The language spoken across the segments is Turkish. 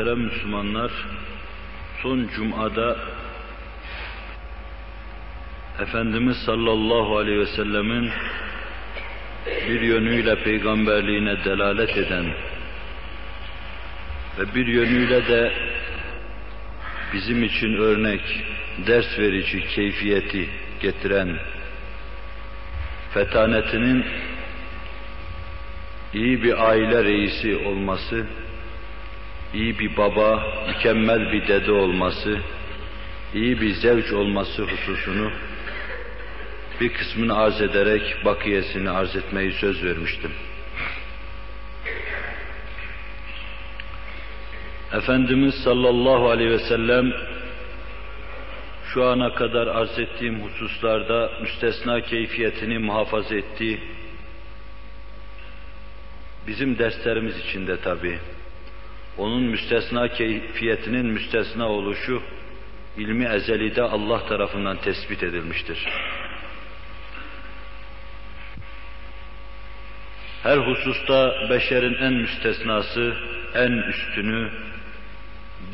Muhterem Müslümanlar, son cumada Efendimiz sallallahu aleyhi ve sellemin bir yönüyle peygamberliğine delalet eden ve bir yönüyle de bizim için örnek, ders verici keyfiyeti getiren fetanetinin iyi bir aile reisi olması, iyi bir baba, mükemmel bir dede olması, iyi bir zevç olması hususunu bir kısmını arz ederek bakiyesini arz etmeyi söz vermiştim. Efendimiz sallallahu aleyhi ve sellem şu ana kadar arz ettiğim hususlarda müstesna keyfiyetini muhafaza etti. Bizim derslerimiz içinde tabi. Onun müstesna keyfiyetinin müstesna oluşu ilmi ezelide Allah tarafından tespit edilmiştir. Her hususta beşerin en müstesnası, en üstünü,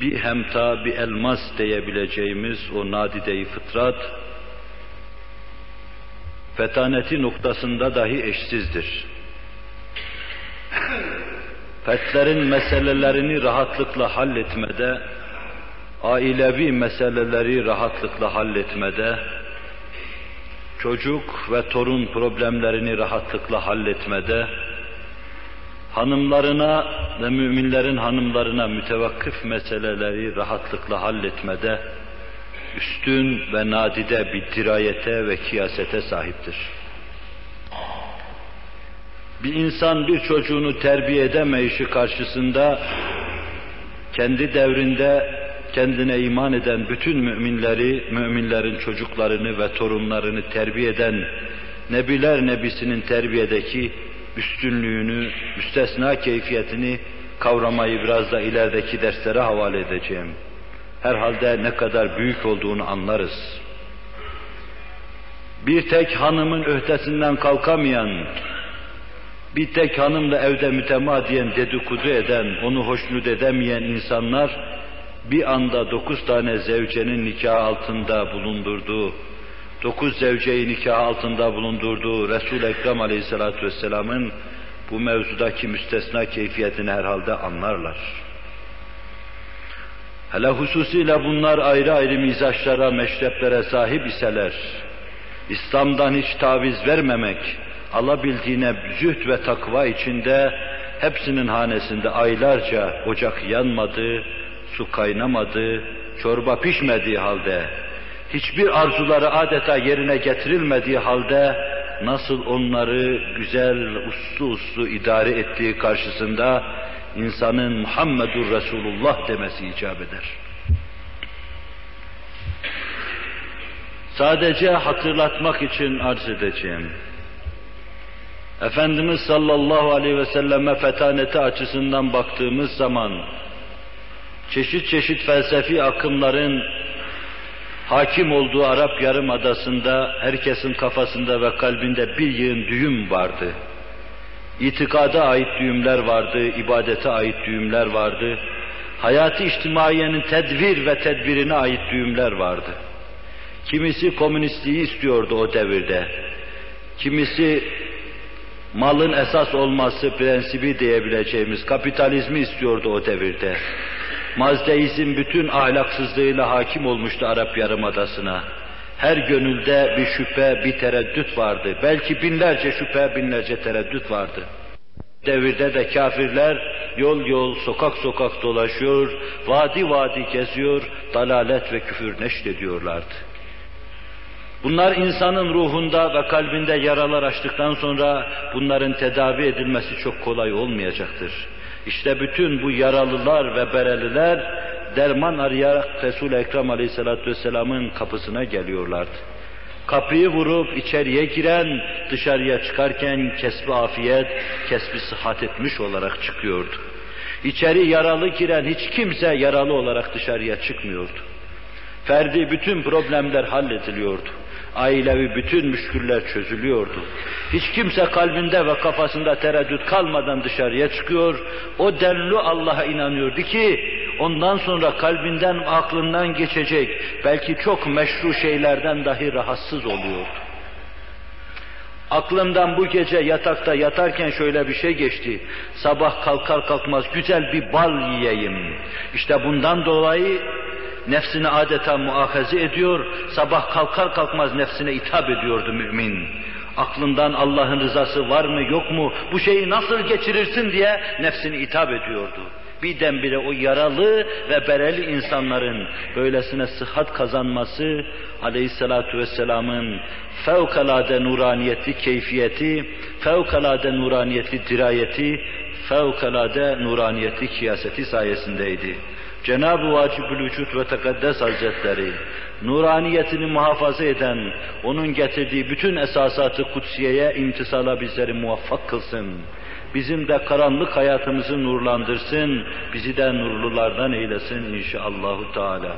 bir hemta, bir elmas diyebileceğimiz o nadide-i fıtrat, fetaneti noktasında dahi eşsizdir. Fertlerin meselelerini rahatlıkla halletmede, ailevi meseleleri rahatlıkla halletmede, çocuk ve torun problemlerini rahatlıkla halletmede, hanımlarına ve müminlerin hanımlarına mütevakkıf meseleleri rahatlıkla halletmede, üstün ve nadide bir dirayete ve kiyasete sahiptir. Bir insan bir çocuğunu terbiye edemeyişi karşısında, kendi devrinde kendine iman eden bütün müminleri, müminlerin çocuklarını ve torunlarını terbiye eden Nebiler Nebisi'nin terbiyedeki üstünlüğünü, müstesna keyfiyetini kavramayı biraz da ilerideki derslere havale edeceğim. Herhalde ne kadar büyük olduğunu anlarız. Bir tek hanımın öhdesinden kalkamayan, bir tek hanımla evde mütemadiyen dedikodu eden, onu hoşnut edemeyen insanlar, bir anda dokuz tane zevcenin nikah altında bulundurduğu, dokuz zevceyi nikah altında bulundurduğu Resul-i Ekrem Aleyhisselatü Vesselam'ın bu mevzudaki müstesna keyfiyetini herhalde anlarlar. Hele hususiyle bunlar ayrı ayrı mizaçlara, meşreplere sahip iseler, İslam'dan hiç taviz vermemek, alabildiğine zühd ve takva içinde hepsinin hanesinde aylarca ocak yanmadı, su kaynamadı, çorba pişmediği halde, hiçbir arzuları adeta yerine getirilmediği halde nasıl onları güzel uslu uslu idare ettiği karşısında insanın Muhammedur Resulullah demesi icap eder. Sadece hatırlatmak için arz edeceğim. Efendimiz sallallahu aleyhi ve selleme fetaneti açısından baktığımız zaman çeşit çeşit felsefi akımların hakim olduğu Arap Yarımadası'nda herkesin kafasında ve kalbinde bir yığın düğüm vardı. İtikada ait düğümler vardı, ibadete ait düğümler vardı. Hayatı içtimaiyenin tedbir ve tedbirine ait düğümler vardı. Kimisi komünistliği istiyordu o devirde. Kimisi malın esas olması prensibi diyebileceğimiz kapitalizmi istiyordu o devirde. Mazdeizm bütün ahlaksızlığıyla hakim olmuştu Arap Yarımadası'na. Her gönülde bir şüphe, bir tereddüt vardı. Belki binlerce şüphe, binlerce tereddüt vardı. Devirde de kafirler yol yol, sokak sokak dolaşıyor, vadi vadi geziyor, dalalet ve küfür neşrediyorlardı. Bunlar insanın ruhunda ve kalbinde yaralar açtıktan sonra bunların tedavi edilmesi çok kolay olmayacaktır. İşte bütün bu yaralılar ve bereliler derman arayarak Resul-i Ekrem Aleyhisselatü Vesselam'ın kapısına geliyorlardı. Kapıyı vurup içeriye giren dışarıya çıkarken kesbi afiyet, kesbi sıhhat etmiş olarak çıkıyordu. İçeri yaralı giren hiç kimse yaralı olarak dışarıya çıkmıyordu. Ferdi bütün problemler hallediliyordu ailevi bütün müşküller çözülüyordu. Hiç kimse kalbinde ve kafasında tereddüt kalmadan dışarıya çıkıyor. O dellu Allah'a inanıyordu ki ondan sonra kalbinden aklından geçecek belki çok meşru şeylerden dahi rahatsız oluyordu. Aklımdan bu gece yatakta yatarken şöyle bir şey geçti. Sabah kalkar kalkmaz güzel bir bal yiyeyim. İşte bundan dolayı nefsini adeta muahaze ediyor, sabah kalkar kalkmaz nefsine hitap ediyordu mümin. Aklından Allah'ın rızası var mı yok mu, bu şeyi nasıl geçirirsin diye nefsini hitap ediyordu. Birdenbire o yaralı ve bereli insanların böylesine sıhhat kazanması aleyhissalatu vesselamın fevkalade nuraniyeti keyfiyeti, fevkalade nuraniyeti dirayeti, fevkalade nuraniyeti kiyaseti sayesindeydi. Cenab-ı Vacibül Vücut ve Tekaddes Hazretleri, nuraniyetini muhafaza eden, onun getirdiği bütün esasatı kutsiyeye imtisala bizleri muvaffak kılsın. Bizim de karanlık hayatımızı nurlandırsın, bizi de nurlulardan eylesin inşallahü teala.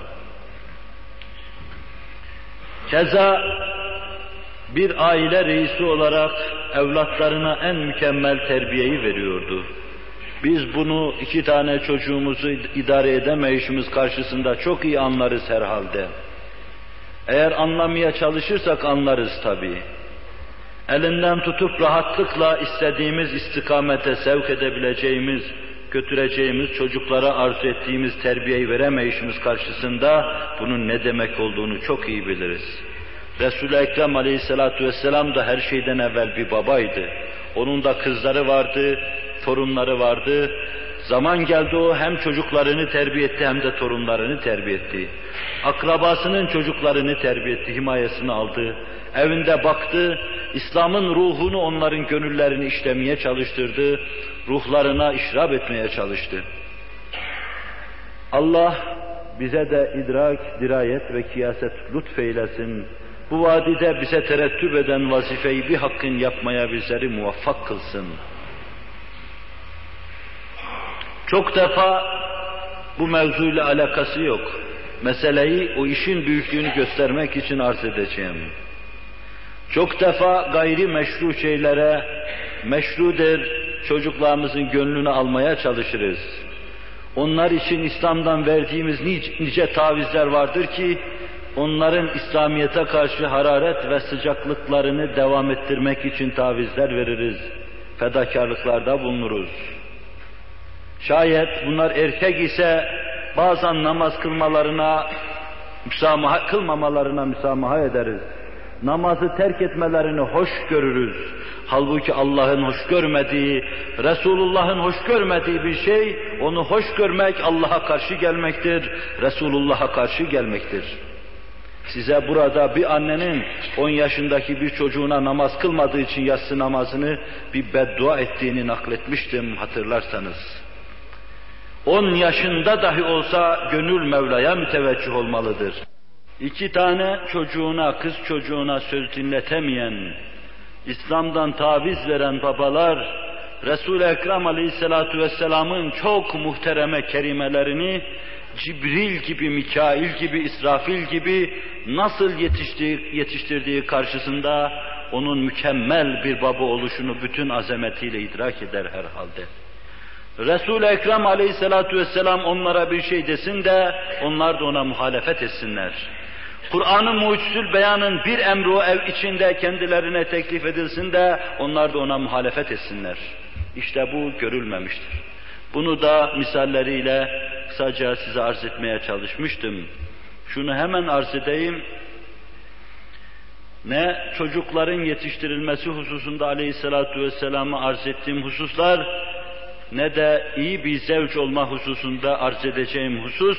Keza bir aile reisi olarak evlatlarına en mükemmel terbiyeyi veriyordu. Biz bunu iki tane çocuğumuzu idare edemeyişimiz karşısında çok iyi anlarız herhalde. Eğer anlamaya çalışırsak anlarız tabi. Elinden tutup rahatlıkla istediğimiz istikamete sevk edebileceğimiz, götüreceğimiz, çocuklara arzu ettiğimiz terbiyeyi veremeyişimiz karşısında bunun ne demek olduğunu çok iyi biliriz. Resul-i Ekrem aleyhissalatu vesselam da her şeyden evvel bir babaydı. Onun da kızları vardı, torunları vardı. Zaman geldi o hem çocuklarını terbiye etti hem de torunlarını terbiye etti. Akrabasının çocuklarını terbiye etti, himayesini aldı. Evinde baktı, İslam'ın ruhunu onların gönüllerini işlemeye çalıştırdı, ruhlarına işrap etmeye çalıştı. Allah bize de idrak, dirayet ve kiyaset lütfeylesin. Bu vadide bize terettüp eden vazifeyi bir hakkın yapmaya bizleri muvaffak kılsın. Çok defa bu mevzuyla alakası yok. Meseleyi o işin büyüklüğünü göstermek için arz edeceğim. Çok defa gayri meşru şeylere meşrudur çocuklarımızın gönlünü almaya çalışırız. Onlar için İslam'dan verdiğimiz nice, nice tavizler vardır ki onların İslamiyet'e karşı hararet ve sıcaklıklarını devam ettirmek için tavizler veririz. Fedakarlıklarda bulunuruz. Şayet bunlar erkek ise bazen namaz kılmalarına müsamaha kılmamalarına müsamaha ederiz. Namazı terk etmelerini hoş görürüz. Halbuki Allah'ın hoş görmediği, Resulullah'ın hoş görmediği bir şey, onu hoş görmek Allah'a karşı gelmektir, Resulullah'a karşı gelmektir. Size burada bir annenin 10 yaşındaki bir çocuğuna namaz kılmadığı için yatsı namazını bir beddua ettiğini nakletmiştim hatırlarsanız. 10 yaşında dahi olsa gönül Mevla'ya müteveccih olmalıdır. İki tane çocuğuna, kız çocuğuna söz dinletemeyen, İslam'dan taviz veren babalar, Resul-i Ekrem Aleyhisselatü Vesselam'ın çok muhtereme kerimelerini Cibril gibi, Mikail gibi, İsrafil gibi nasıl yetiştirdiği, yetiştirdiği karşısında onun mükemmel bir baba oluşunu bütün azametiyle idrak eder herhalde. Resul-i Ekrem aleyhissalatu vesselam onlara bir şey desin de onlar da ona muhalefet etsinler. Kur'an-ı mucizül beyanın bir emri o ev içinde kendilerine teklif edilsin de onlar da ona muhalefet etsinler. İşte bu görülmemiştir. Bunu da misalleriyle kısaca size arz etmeye çalışmıştım. Şunu hemen arz edeyim. Ne çocukların yetiştirilmesi hususunda aleyhissalatu vesselam'ı arz ettiğim hususlar, ne de iyi bir zevç olma hususunda arz edeceğim husus,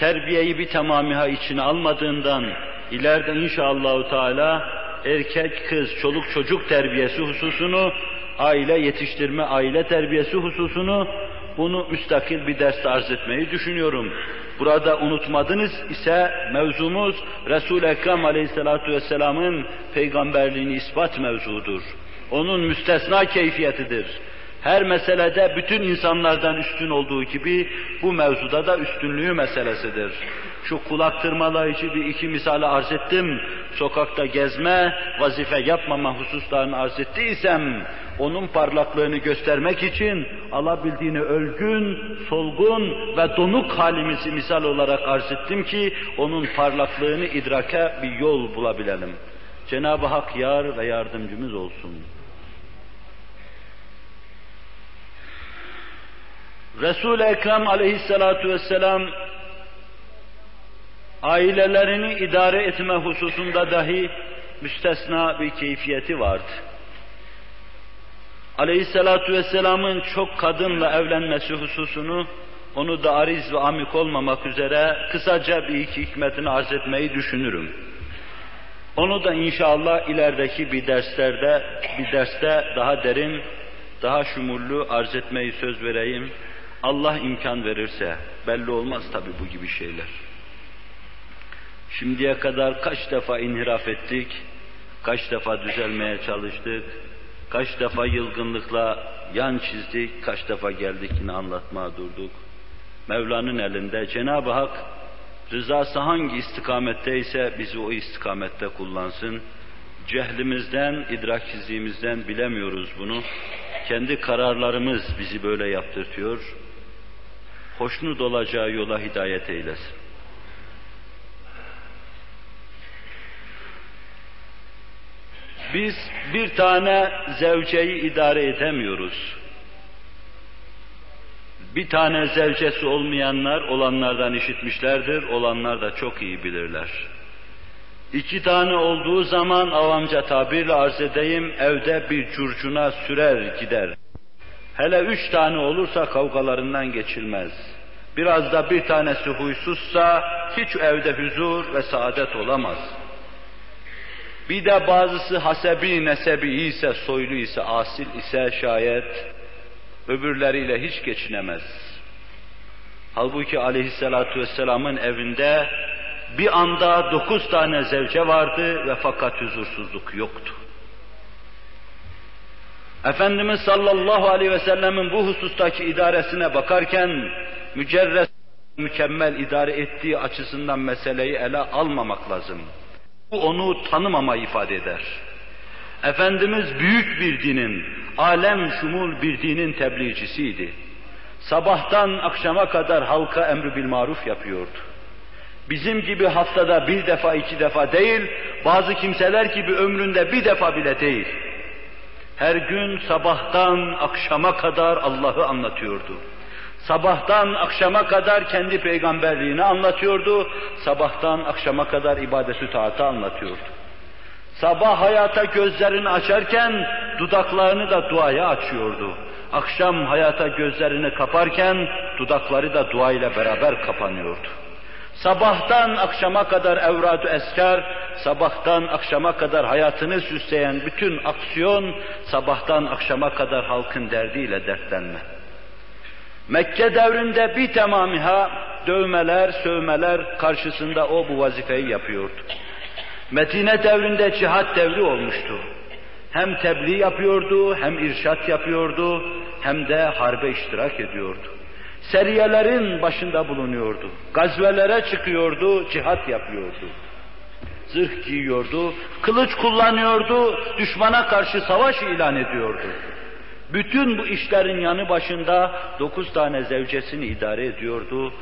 terbiyeyi bir tamamiha içine almadığından, ileride inşallahü teala erkek, kız, çoluk çocuk terbiyesi hususunu, aile yetiştirme, aile terbiyesi hususunu, bunu müstakil bir ders arz etmeyi düşünüyorum. Burada unutmadınız ise mevzumuz Resul-i Ekrem Aleyhisselatü Vesselam'ın peygamberliğini ispat mevzudur. Onun müstesna keyfiyetidir Her meselede bütün insanlardan üstün olduğu gibi bu mevzuda da üstünlüğü meselesidir. Şu kulak tırmalayıcı bir iki misali arz ettim. Sokakta gezme, vazife yapmama hususlarını arz ettiysem, onun parlaklığını göstermek için alabildiğini ölgün, solgun ve donuk halimizi misal olarak arz ettim ki, onun parlaklığını idrake bir yol bulabilelim. Cenab-ı Hak yar ve yardımcımız olsun. Resul-i Ekrem aleyhissalatu vesselam ailelerini idare etme hususunda dahi müstesna bir keyfiyeti vardı. Aleyhissalatu vesselamın çok kadınla evlenmesi hususunu onu da ariz ve amik olmamak üzere kısaca bir iki hikmetini arz etmeyi düşünürüm. Onu da inşallah ilerideki bir derslerde, bir derste daha derin, daha şumurlu arz etmeyi söz vereyim. Allah imkan verirse, belli olmaz tabi bu gibi şeyler. Şimdiye kadar kaç defa inhiraf ettik, kaç defa düzelmeye çalıştık, kaç defa yılgınlıkla yan çizdik, kaç defa geldik yine anlatmaya durduk. Mevla'nın elinde Cenab-ı Hak rızası hangi istikametteyse bizi o istikamette kullansın. Cehlimizden, idraksizliğimizden bilemiyoruz bunu. Kendi kararlarımız bizi böyle yaptırtıyor. Hoşnut olacağı yola hidayet eylesin. Biz bir tane zevceyi idare edemiyoruz. Bir tane zevcesi olmayanlar olanlardan işitmişlerdir, olanlar da çok iyi bilirler. İki tane olduğu zaman avamca tabirle arz edeyim, evde bir curcuna sürer gider. Hele üç tane olursa kavgalarından geçilmez. Biraz da bir tanesi huysuzsa hiç evde huzur ve saadet olamaz. Bir de bazısı hasebi nesebi ise, soylu ise, asil ise şayet öbürleriyle hiç geçinemez. Halbuki aleyhissalatu vesselamın evinde bir anda dokuz tane zevce vardı ve fakat huzursuzluk yoktu. Efendimiz sallallahu aleyhi ve sellemin bu husustaki idaresine bakarken mücerres mükemmel idare ettiği açısından meseleyi ele almamak lazım. Bu onu tanımama ifade eder. Efendimiz büyük bir dinin, alem şumul bir dinin tebliğcisiydi. Sabahtan akşama kadar halka emri bil maruf yapıyordu. Bizim gibi haftada bir defa iki defa değil, bazı kimseler gibi ömründe bir defa bile değil. Her gün sabahtan akşama kadar Allah'ı anlatıyordu. Sabahtan akşama kadar kendi peygamberliğini anlatıyordu. Sabahtan akşama kadar ibadeti taatı anlatıyordu. Sabah hayata gözlerini açarken dudaklarını da duaya açıyordu. Akşam hayata gözlerini kaparken dudakları da dua ile beraber kapanıyordu. Sabahtan akşama kadar evrad eskar, sabahtan akşama kadar hayatını süsleyen bütün aksiyon, sabahtan akşama kadar halkın derdiyle dertlenme. Mekke devrinde bir tamamiha dövmeler, sövmeler karşısında o bu vazifeyi yapıyordu. Medine devrinde cihat devri olmuştu. Hem tebliğ yapıyordu, hem irşat yapıyordu, hem de harbe iştirak ediyordu. Seriyelerin başında bulunuyordu. Gazvelere çıkıyordu, cihat yapıyordu. Zırh giyiyordu, kılıç kullanıyordu, düşmana karşı savaş ilan ediyordu. Bütün bu işlerin yanı başında dokuz tane zevcesini idare ediyordu.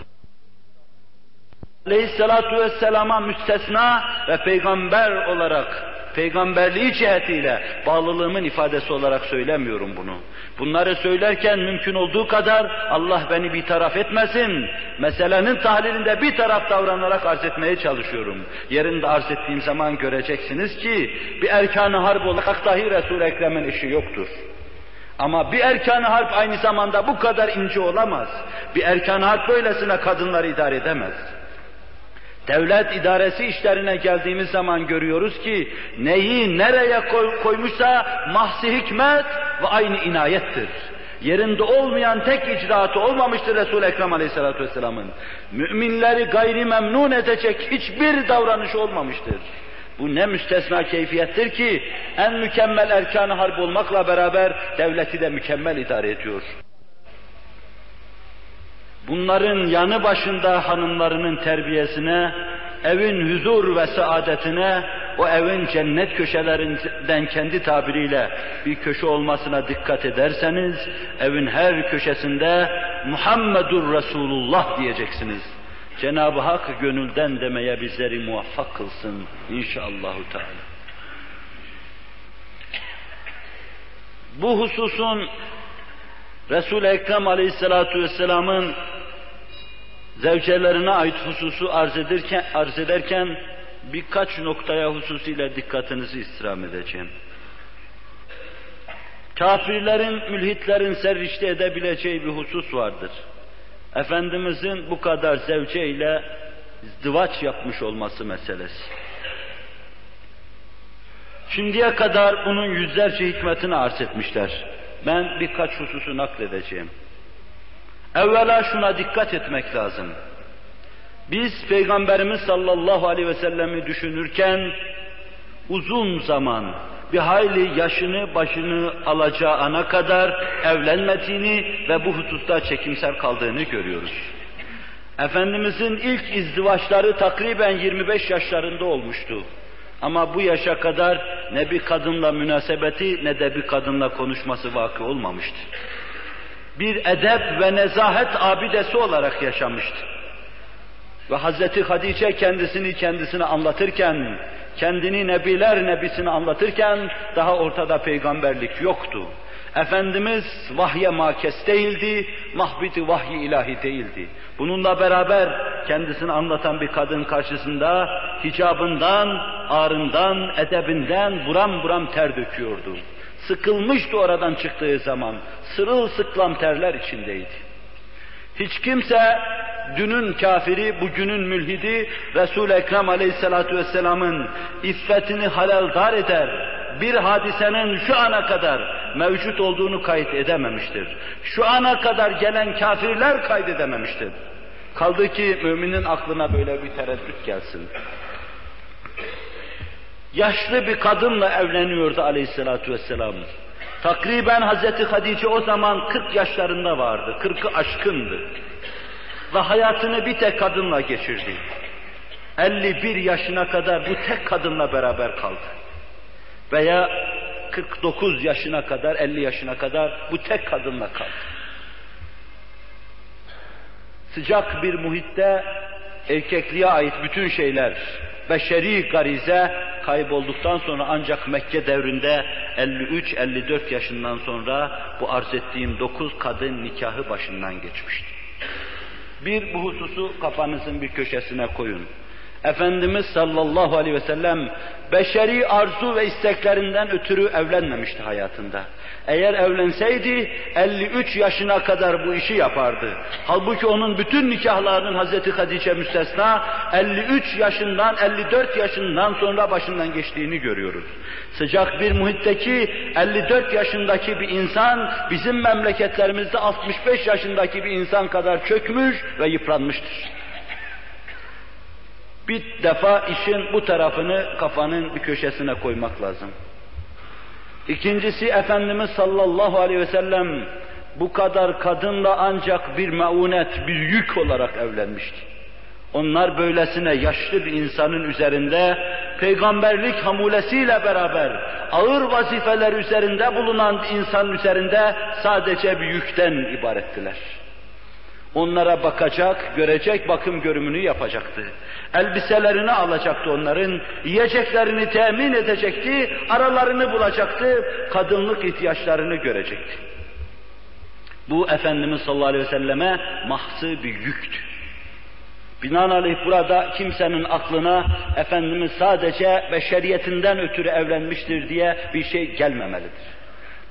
Aleyhissalatu vesselama müstesna ve peygamber olarak, peygamberliği cihetiyle bağlılığımın ifadesi olarak söylemiyorum bunu. Bunları söylerken mümkün olduğu kadar Allah beni bir taraf etmesin, meselenin tahlilinde bir taraf davranarak arz etmeye çalışıyorum. Yerinde arz ettiğim zaman göreceksiniz ki bir erkan-ı harp olarak dahi Resul-i Ekrem'in işi yoktur. Ama bir erkan-ı harp aynı zamanda bu kadar ince olamaz. Bir erkan-ı harp böylesine kadınları idare edemez. Devlet idaresi işlerine geldiğimiz zaman görüyoruz ki neyi nereye koy, koymuşsa mahsi hikmet ve aynı inayettir. Yerinde olmayan tek icraatı olmamıştır Resul-i Ekrem Aleyhisselatü Vesselam'ın. Müminleri gayri memnun edecek hiçbir davranış olmamıştır. Bu ne müstesna keyfiyettir ki en mükemmel erkan-ı harp olmakla beraber devleti de mükemmel idare ediyor. Bunların yanı başında hanımlarının terbiyesine, evin huzur ve saadetine, o evin cennet köşelerinden kendi tabiriyle bir köşe olmasına dikkat ederseniz, evin her köşesinde Muhammedur Resulullah diyeceksiniz. Cenab-ı Hak gönülden demeye bizleri muvaffak kılsın inşallahü teala. Bu hususun Resul-i Ekrem Aleyhisselatü Vesselam'ın zevcelerine ait hususu arz ederken, arz ederken birkaç noktaya hususiyle dikkatinizi istirham edeceğim. Kafirlerin, mülhitlerin serrişte edebileceği bir husus vardır. Efendimizin bu kadar zevce ile izdivaç yapmış olması meselesi. Şimdiye kadar bunun yüzlerce hikmetini arz etmişler. Ben birkaç hususu nakledeceğim. Evvela şuna dikkat etmek lazım. Biz Peygamberimiz sallallahu aleyhi ve sellemi düşünürken uzun zaman bir hayli yaşını başını alacağı ana kadar evlenmediğini ve bu hususta çekimser kaldığını görüyoruz. Efendimizin ilk izdivaçları takriben 25 yaşlarında olmuştu. Ama bu yaşa kadar ne bir kadınla münasebeti ne de bir kadınla konuşması vakı olmamıştı. Bir edep ve nezahet abidesi olarak yaşamıştı. Ve Hazreti Hadice kendisini kendisine anlatırken, kendini nebiler nebisini anlatırken daha ortada peygamberlik yoktu. Efendimiz vahye makes değildi, mahbiti vahyi ilahi değildi. Bununla beraber kendisini anlatan bir kadın karşısında hicabından, ağrından, edebinden buram buram ter döküyordu. Sıkılmıştı oradan çıktığı zaman, sırılsıklam terler içindeydi. Hiç kimse dünün kafiri, bugünün mülhidi, Resul-i Ekrem aleyhissalatu vesselamın iffetini haleldar eder, bir hadisenin şu ana kadar mevcut olduğunu kayıt edememiştir. Şu ana kadar gelen kafirler kaydedememiştir. Kaldı ki müminin aklına böyle bir tereddüt gelsin. Yaşlı bir kadınla evleniyordu aleyhissalatu vesselam. Takriben Hazreti Hadice o zaman 40 yaşlarında vardı, 40'ı aşkındı. Ve hayatını bir tek kadınla geçirdi. 51 yaşına kadar bu tek kadınla beraber kaldı. Veya 49 yaşına kadar, 50 yaşına kadar bu tek kadınla kaldı. Sıcak bir muhitte erkekliğe ait bütün şeyler, beşeri garize kaybolduktan sonra ancak Mekke devrinde 53-54 yaşından sonra bu arz ettiğim dokuz kadın nikahı başından geçmişti. Bir bu hususu kafanızın bir köşesine koyun. Efendimiz sallallahu aleyhi ve sellem beşeri arzu ve isteklerinden ötürü evlenmemişti hayatında. Eğer evlenseydi 53 yaşına kadar bu işi yapardı. Halbuki onun bütün nikahlarının Hazreti Hadice müstesna 53 yaşından 54 yaşından sonra başından geçtiğini görüyoruz. Sıcak bir muhitteki 54 yaşındaki bir insan bizim memleketlerimizde 65 yaşındaki bir insan kadar çökmüş ve yıpranmıştır. Bir defa işin bu tarafını kafanın bir köşesine koymak lazım. İkincisi Efendimiz sallallahu aleyhi ve sellem bu kadar kadınla ancak bir meunet, bir yük olarak evlenmişti. Onlar böylesine yaşlı bir insanın üzerinde peygamberlik hamulesiyle beraber ağır vazifeler üzerinde bulunan bir insanın üzerinde sadece bir yükten ibarettiler. Onlara bakacak, görecek, bakım görümünü yapacaktı. Elbiselerini alacaktı onların, yiyeceklerini temin edecekti, aralarını bulacaktı, kadınlık ihtiyaçlarını görecekti. Bu Efendimiz sallallahu aleyhi ve selleme mahsı bir yüktü. Binaenaleyh burada kimsenin aklına Efendimiz sadece beşeriyetinden ötürü evlenmiştir diye bir şey gelmemelidir.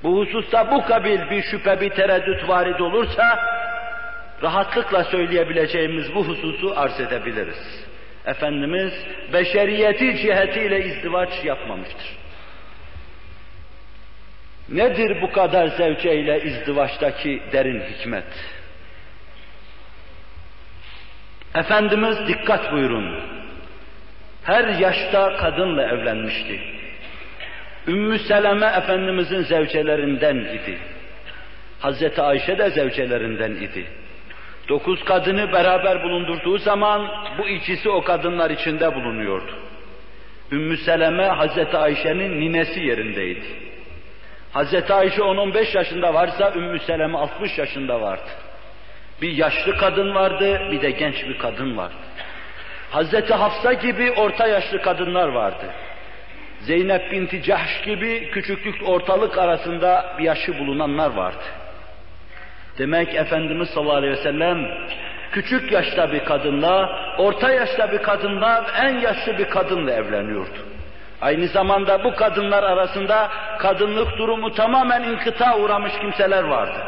Bu hususta bu kabil bir şüphe, bir tereddüt varid olursa rahatlıkla söyleyebileceğimiz bu hususu arz edebiliriz. Efendimiz beşeriyeti cihetiyle izdivaç yapmamıştır. Nedir bu kadar zevceyle izdivaçtaki derin hikmet? Efendimiz dikkat buyurun. her yaşta kadınla evlenmişti. Ümmü Seleme Efendimizin zevcelerinden idi. Hazreti Ayşe de zevcelerinden idi. Dokuz kadını beraber bulundurduğu zaman bu ikisi o kadınlar içinde bulunuyordu. Ümmü Seleme Hazreti Ayşe'nin ninesi yerindeydi. Hazreti Ayşe 10-15 yaşında varsa Ümmü Seleme 60 yaşında vardı. Bir yaşlı kadın vardı, bir de genç bir kadın vardı. Hazreti Hafsa gibi orta yaşlı kadınlar vardı. Zeynep binti Cahş gibi küçüklük ortalık arasında bir yaşı bulunanlar vardı. Demek Efendimiz sallallahu aleyhi ve sellem küçük yaşta bir kadınla, orta yaşta bir kadınla, en yaşlı bir kadınla evleniyordu. Aynı zamanda bu kadınlar arasında kadınlık durumu tamamen inkıta uğramış kimseler vardı.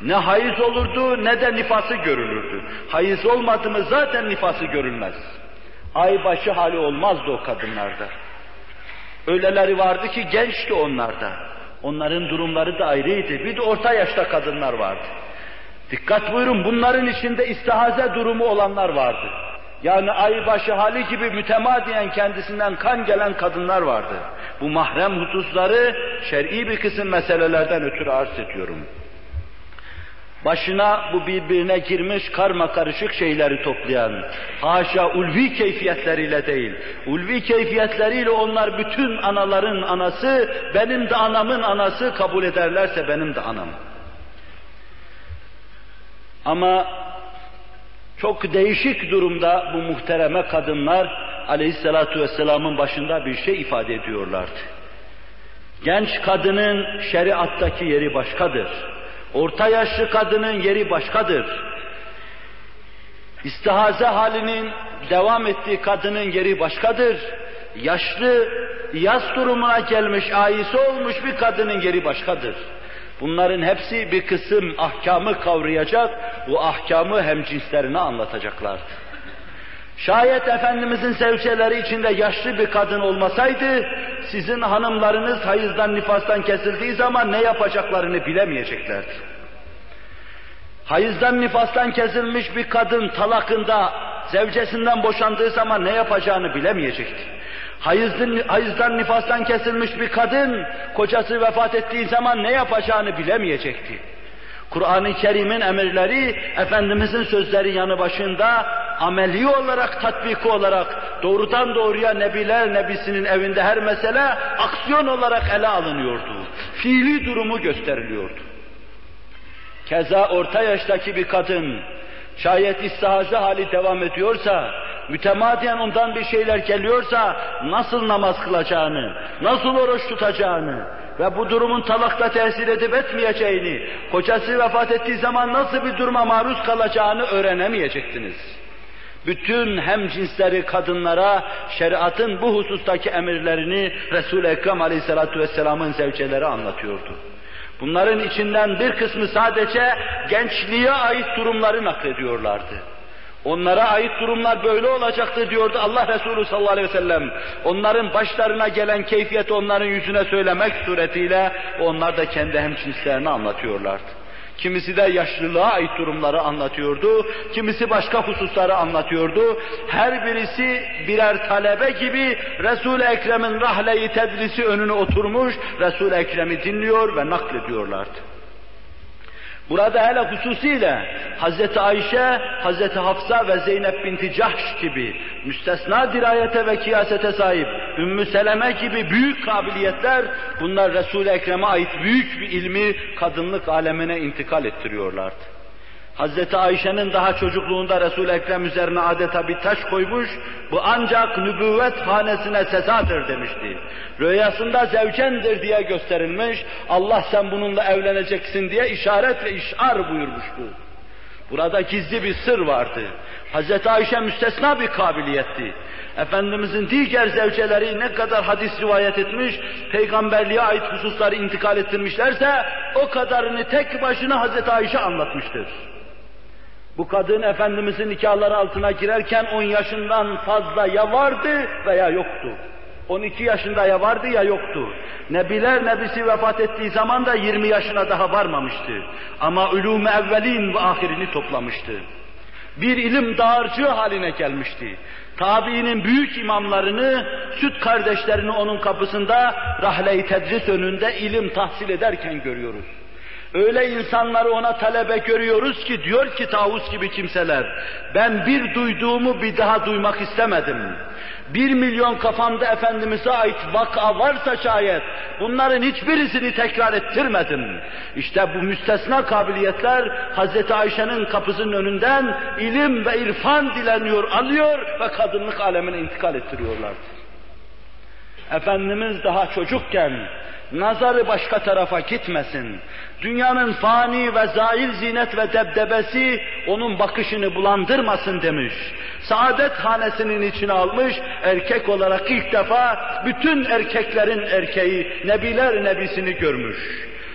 Ne hayız olurdu ne de nifası görülürdü. Hayız olmadı mı zaten nifası görülmez. Aybaşı hali olmazdı o kadınlarda. Öyleleri vardı ki gençti onlarda. Onların durumları da ayrıydı. Bir de orta yaşta kadınlar vardı. Dikkat buyurun bunların içinde istihaze durumu olanlar vardı. Yani aybaşı hali gibi mütemadiyen kendisinden kan gelen kadınlar vardı. Bu mahrem hususları şer'i bir kısım meselelerden ötürü arz ediyorum. Başına bu birbirine girmiş karma karışık şeyleri toplayan, haşa ulvi keyfiyetleriyle değil, ulvi keyfiyetleriyle onlar bütün anaların anası, benim de anamın anası kabul ederlerse benim de anam. Ama çok değişik durumda bu muhtereme kadınlar aleyhissalatu vesselamın başında bir şey ifade ediyorlardı. Genç kadının şeriattaki yeri başkadır. Orta yaşlı kadının yeri başkadır. İstihaze halinin devam ettiği kadının yeri başkadır. Yaşlı, yaz durumuna gelmiş, ayisi olmuş bir kadının yeri başkadır. Bunların hepsi bir kısım ahkamı kavrayacak, bu ahkamı hem cinslerine anlatacaklardı. Şayet Efendimizin sevçeleri içinde yaşlı bir kadın olmasaydı, sizin hanımlarınız hayızdan nifastan kesildiği zaman ne yapacaklarını bilemeyeceklerdi. Hayızdan nifastan kesilmiş bir kadın talakında zevcesinden boşandığı zaman ne yapacağını bilemeyecekti. Hayızdan, hayızdan nifastan kesilmiş bir kadın kocası vefat ettiği zaman ne yapacağını bilemeyecekti. Kur'an-ı Kerim'in emirleri, Efendimizin sözleri yanı başında ameli olarak, tatbiki olarak doğrudan doğruya Nebiler Nebisi'nin evinde her mesele aksiyon olarak ele alınıyordu. Fiili durumu gösteriliyordu. Keza orta yaştaki bir kadın, şayet istihaze hali devam ediyorsa, mütemadiyen ondan bir şeyler geliyorsa, nasıl namaz kılacağını, nasıl oruç tutacağını ve bu durumun talakta tesir edip etmeyeceğini, kocası vefat ettiği zaman nasıl bir duruma maruz kalacağını öğrenemeyecektiniz. Bütün hem cinsleri kadınlara şeriatın bu husustaki emirlerini Resul-i Ekrem Aleyhisselatü Vesselam'ın zevceleri anlatıyordu. Bunların içinden bir kısmı sadece gençliğe ait durumları naklediyorlardı. Onlara ait durumlar böyle olacaktır diyordu Allah Resulü sallallahu aleyhi ve sellem. Onların başlarına gelen keyfiyeti onların yüzüne söylemek suretiyle onlar da kendi hemcinslerini anlatıyorlardı. Kimisi de yaşlılığa ait durumları anlatıyordu, kimisi başka hususları anlatıyordu. Her birisi birer talebe gibi Resul-i Ekrem'in rahle-i tedrisi önüne oturmuş, Resul-i Ekrem'i dinliyor ve naklediyorlardı. Burada hele hususiyle Hazreti Ayşe, Hazreti Hafsa ve Zeynep binti Cahş gibi müstesna dirayete ve kıyasete sahip Ümmü Seleme gibi büyük kabiliyetler bunlar Resul-i Ekrem'e ait büyük bir ilmi kadınlık alemine intikal ettiriyorlardı. Hazreti Ayşe'nin daha çocukluğunda Resul-i Ekrem üzerine adeta bir taş koymuş, bu ancak nübüvvet hanesine sezadır demişti. Rüyasında zevcendir diye gösterilmiş, Allah sen bununla evleneceksin diye işaret ve işar buyurmuştu. Burada gizli bir sır vardı. Hazreti Ayşe müstesna bir kabiliyetti. Efendimizin diğer zevceleri ne kadar hadis rivayet etmiş, peygamberliğe ait hususları intikal ettirmişlerse o kadarını tek başına Hazreti Ayşe anlatmıştır. Bu kadın Efendimizin nikahları altına girerken 10 yaşından fazla ya vardı veya yoktu. 12 yaşında ya vardı ya yoktu. Nebiler nebisi vefat ettiği zaman da 20 yaşına daha varmamıştı. Ama ulûm-i evvelin ve ahirini toplamıştı. Bir ilim dağarcığı haline gelmişti. Tabiinin büyük imamlarını, süt kardeşlerini onun kapısında rahle-i tedris önünde ilim tahsil ederken görüyoruz. Öyle insanları ona talebe görüyoruz ki diyor ki tavus gibi kimseler, ben bir duyduğumu bir daha duymak istemedim. Bir milyon kafamda Efendimiz'e ait vaka varsa şayet bunların hiçbirisini tekrar ettirmedim. İşte bu müstesna kabiliyetler Hazreti Ayşe'nin kapısının önünden ilim ve irfan dileniyor, alıyor ve kadınlık alemine intikal ettiriyorlardı. Efendimiz daha çocukken nazarı başka tarafa gitmesin. Dünyanın fani ve zail zinet ve debdebesi onun bakışını bulandırmasın demiş. Saadet hanesinin içine almış, erkek olarak ilk defa bütün erkeklerin erkeği, nebiler nebisini görmüş.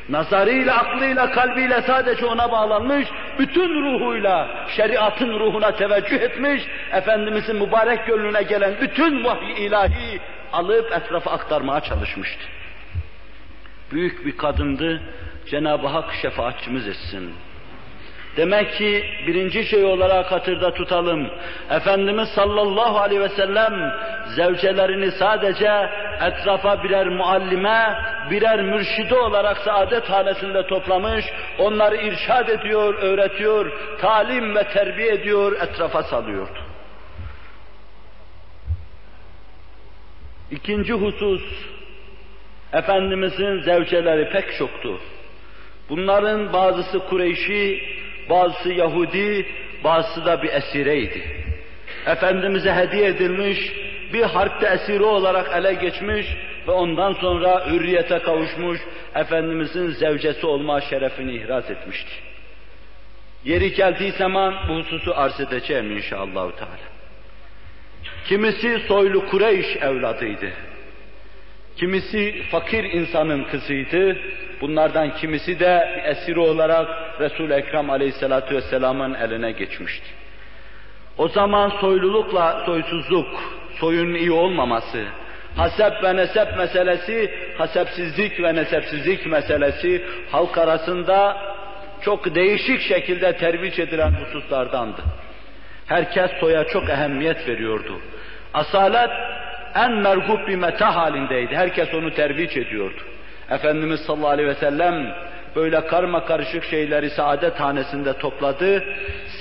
Nazarıyla, aklıyla, kalbiyle sadece ona bağlanmış, bütün ruhuyla şeriatın ruhuna teveccüh etmiş, Efendimizin mübarek gönlüne gelen bütün vahiy ilahi alıp etrafa aktarmaya çalışmıştı. Büyük bir kadındı, Cenab-ı Hak şefaatçimiz etsin. Demek ki birinci şey olarak hatırda tutalım. Efendimiz sallallahu aleyhi ve sellem zevcelerini sadece etrafa birer muallime, birer mürşide olarak saadet hanesinde toplamış, onları irşad ediyor, öğretiyor, talim ve terbiye ediyor, etrafa salıyordu. İkinci husus, Efendimizin zevceleri pek çoktu. Bunların bazısı Kureyşi, bazısı Yahudi, bazısı da bir esireydi. Efendimiz'e hediye edilmiş, bir harpte esiri olarak ele geçmiş ve ondan sonra hürriyete kavuşmuş, Efendimiz'in zevcesi olma şerefini ihraz etmişti. Yeri geldiği zaman bu hususu arz edeceğim inşallah. Teala. Kimisi soylu Kureyş evladıydı. Kimisi fakir insanın kızıydı. Bunlardan kimisi de esiri olarak Resul-i Ekrem Aleyhisselatü Vesselam'ın eline geçmişti. O zaman soylulukla soysuzluk, soyun iyi olmaması, hasep ve nesep meselesi, hasepsizlik ve nesepsizlik meselesi halk arasında çok değişik şekilde terviç edilen hususlardandı. Herkes soya çok ehemmiyet veriyordu. Asalet en mergub bir meta halindeydi. Herkes onu terviç ediyordu. Efendimiz sallallahu aleyhi ve sellem böyle karma karışık şeyleri saadet hanesinde topladı,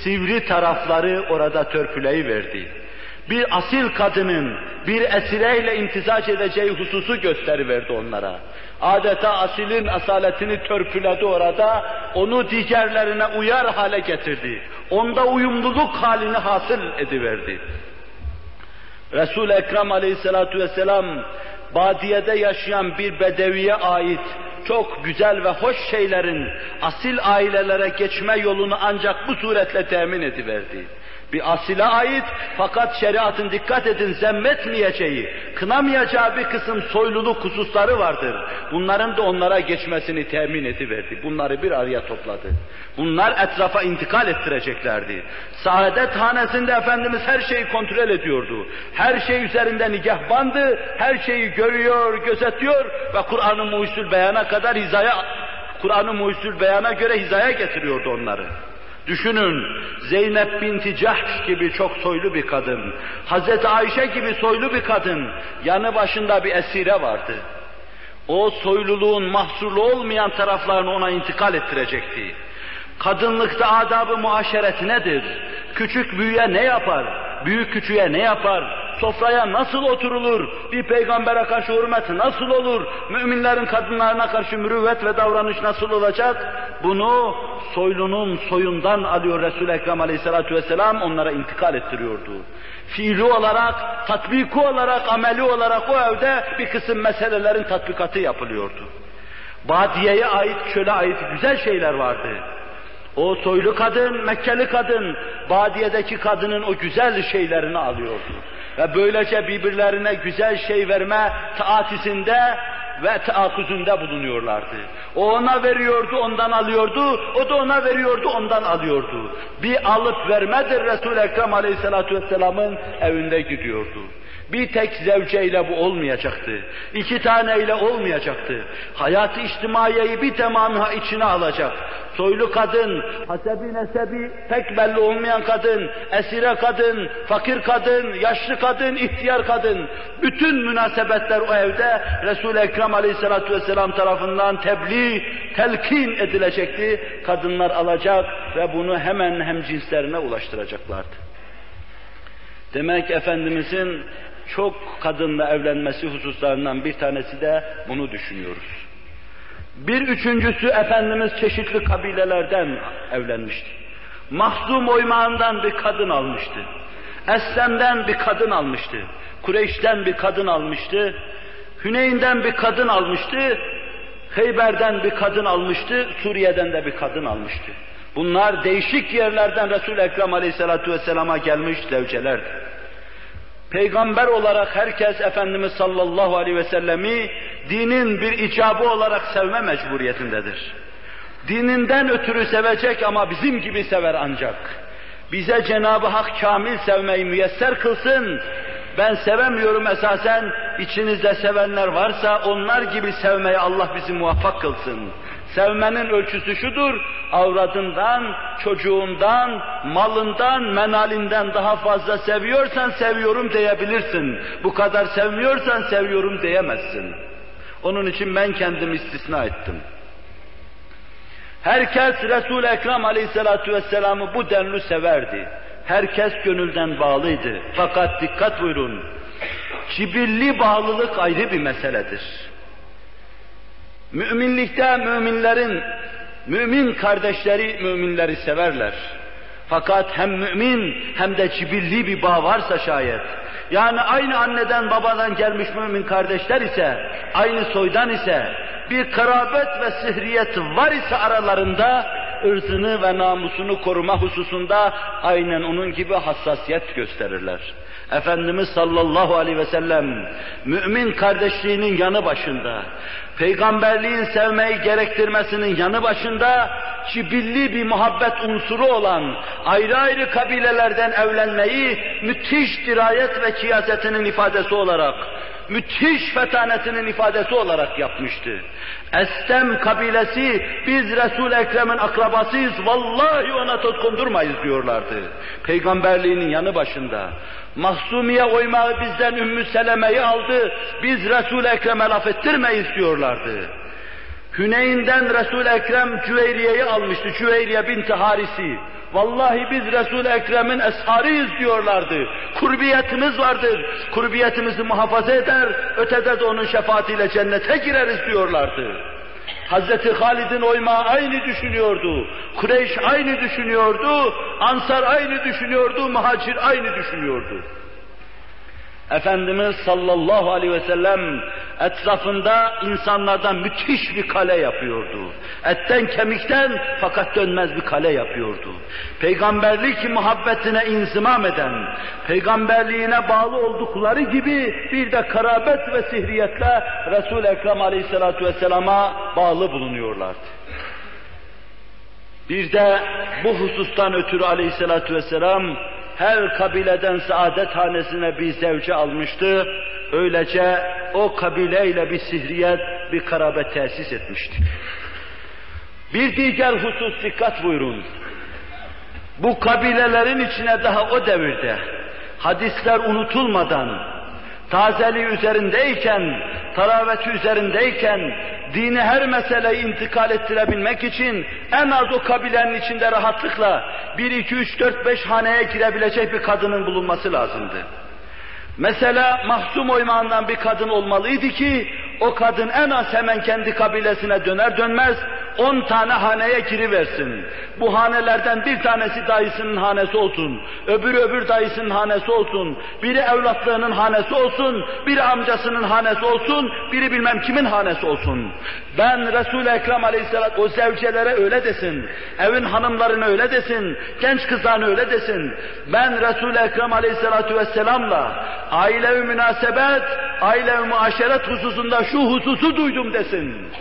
sivri tarafları orada törpüleyi verdi. Bir asil kadının bir esireyle imtizac edeceği hususu gösteriverdi onlara. Adeta asilin asaletini törpüledi orada, onu diğerlerine uyar hale getirdi. Onda uyumluluk halini hasıl ediverdi. Resul-i Ekrem aleyhissalatu vesselam badiyede yaşayan bir bedeviye ait çok güzel ve hoş şeylerin asil ailelere geçme yolunu ancak bu suretle temin ediverdi bir asile ait fakat şeriatın dikkat edin zemmetmeyeceği, kınamayacağı bir kısım soyluluk hususları vardır. Bunların da onlara geçmesini temin ediverdi. Bunları bir araya topladı. Bunlar etrafa intikal ettireceklerdi. Saadet hanesinde Efendimiz her şeyi kontrol ediyordu. Her şey üzerinde nigahbandı, her şeyi görüyor, gözetiyor ve Kur'an-ı Muhyüsül Beyan'a kadar hizaya, Kur'an-ı Muhyüsül Beyan'a göre hizaya getiriyordu onları. Düşünün, Zeynep binti Cahş gibi çok soylu bir kadın, Hazreti Ayşe gibi soylu bir kadın, yanı başında bir esire vardı. O soyluluğun mahsurlu olmayan taraflarını ona intikal ettirecekti. Kadınlıkta adabı muaşeret nedir? Küçük büyüye ne yapar? Büyük küçüğe ne yapar? Sofraya nasıl oturulur? Bir peygambere karşı hürmet nasıl olur? Müminlerin kadınlarına karşı mürüvvet ve davranış nasıl olacak? Bunu soylunun soyundan alıyor Resul-i Ekrem aleyhissalatu vesselam onlara intikal ettiriyordu. Fiili olarak, tatbiki olarak, ameli olarak o evde bir kısım meselelerin tatbikatı yapılıyordu. Badiyeye ait, çöle ait güzel şeyler vardı. O soylu kadın, Mekkeli kadın, badiyedeki kadının o güzel şeylerini alıyordu. Ve böylece birbirlerine güzel şey verme taatisinde ve teaküzünde bulunuyorlardı. O ona veriyordu, ondan alıyordu, o da ona veriyordu, ondan alıyordu. Bir alıp vermedir Resul-i Ekrem Aleyhisselatü Vesselam'ın evinde gidiyordu. Bir tek zevceyle bu olmayacaktı. İki taneyle olmayacaktı. Hayat-ı içtimaiyeyi bir tamamı içine alacak. Soylu kadın, hasebi nesebi pek belli olmayan kadın, esire kadın, fakir kadın, yaşlı kadın, ihtiyar kadın. Bütün münasebetler o evde Resul-i Ekrem Aleyhisselatü Vesselam tarafından tebliğ, telkin edilecekti. Kadınlar alacak ve bunu hemen hem cinslerine ulaştıracaklardı. Demek Efendimizin çok kadınla evlenmesi hususlarından bir tanesi de bunu düşünüyoruz. Bir üçüncüsü Efendimiz çeşitli kabilelerden evlenmişti. Mahzum oymağından bir kadın almıştı. Eslem'den bir kadın almıştı. Kureyş'ten bir kadın almıştı. Hüneyn'den bir kadın almıştı. Heyber'den bir kadın almıştı. Suriye'den de bir kadın almıştı. Bunlar değişik yerlerden Resul-i Ekrem Aleyhisselatü Vesselam'a gelmiş zevcelerdi. Peygamber olarak herkes Efendimiz sallallahu aleyhi ve sellemi dinin bir icabı olarak sevme mecburiyetindedir. Dininden ötürü sevecek ama bizim gibi sever ancak. Bize Cenab-ı Hak kamil sevmeyi müyesser kılsın. Ben sevemiyorum esasen, içinizde sevenler varsa onlar gibi sevmeye Allah bizi muvaffak kılsın. Sevmenin ölçüsü şudur, avradından, çocuğundan, malından, menalinden daha fazla seviyorsan seviyorum diyebilirsin. Bu kadar sevmiyorsan seviyorum diyemezsin. Onun için ben kendimi istisna ettim. Herkes Resul-i Ekrem aleyhissalatu vesselam'ı bu denli severdi. Herkes gönülden bağlıydı. Fakat dikkat buyurun, cibilli bağlılık ayrı bir meseledir. Müminlikte müminlerin, mümin kardeşleri müminleri severler. Fakat hem mümin hem de cibilli bir bağ varsa şayet, yani aynı anneden babadan gelmiş mümin kardeşler ise, aynı soydan ise, bir karabet ve sihriyet var ise aralarında, ırzını ve namusunu koruma hususunda aynen onun gibi hassasiyet gösterirler. Efendimiz sallallahu aleyhi ve sellem mümin kardeşliğinin yanı başında, peygamberliğin sevmeyi gerektirmesinin yanı başında cibilli bir muhabbet unsuru olan ayrı ayrı kabilelerden evlenmeyi müthiş dirayet ve kiyasetinin ifadesi olarak müthiş fetanetinin ifadesi olarak yapmıştı. Estem kabilesi biz Resul Ekrem'in akrabasıyız vallahi ona totkundurmayız diyorlardı. Peygamberliğinin yanı başında. Mahsumiye oymağı bizden Ümmü Seleme'yi aldı. Biz Resul Ekrem'e laf ettirmeyiz diyorlardı. Hüneyn'den Resul Ekrem Cüveyriye'yi almıştı. Cüveyriye binti Harisi. Vallahi biz Resul-i Ekrem'in esharıyız diyorlardı. Kurbiyetimiz vardır. Kurbiyetimizi muhafaza eder, ötede de onun şefaatiyle cennete gireriz diyorlardı. Hazreti Halid'in oymağı aynı düşünüyordu. Kureyş aynı düşünüyordu. Ansar aynı düşünüyordu. Muhacir aynı düşünüyordu. Efendimiz sallallahu aleyhi ve sellem etrafında insanlardan müthiş bir kale yapıyordu. Etten kemikten fakat dönmez bir kale yapıyordu. Peygamberlik muhabbetine inzimam eden, peygamberliğine bağlı oldukları gibi bir de karabet ve sihriyetle Resul-i Ekrem aleyhissalatu vesselama bağlı bulunuyorlardı. Bir de bu husustan ötürü aleyhissalatu vesselam her kabileden saadet hanesine bir zevce almıştı. Öylece o kabileyle bir sihriyet, bir karabet tesis etmişti. Bir diğer husus dikkat buyurun. Bu kabilelerin içine daha o devirde hadisler unutulmadan tazeliği üzerindeyken, taraveti üzerindeyken, dini her meseleyi intikal ettirebilmek için en az o kabilenin içinde rahatlıkla bir, iki, üç, dört, beş haneye girebilecek bir kadının bulunması lazımdı. Mesela mahzum oymağından bir kadın olmalıydı ki o kadın en az hemen kendi kabilesine döner dönmez on tane haneye giriversin. Bu hanelerden bir tanesi dayısının hanesi olsun, öbürü öbür dayısının hanesi olsun, biri evlatlığının hanesi olsun, biri amcasının hanesi olsun, biri bilmem kimin hanesi olsun. Ben Resul-i Ekrem aleyhisselatü o zevcelere öyle desin, evin hanımlarına öyle desin, genç kızlarına öyle desin. Ben Resul-i Ekrem aleyhisselatü vesselamla ailevi münasebet, ailevi muaşeret hususunda şu hususu duydum desin.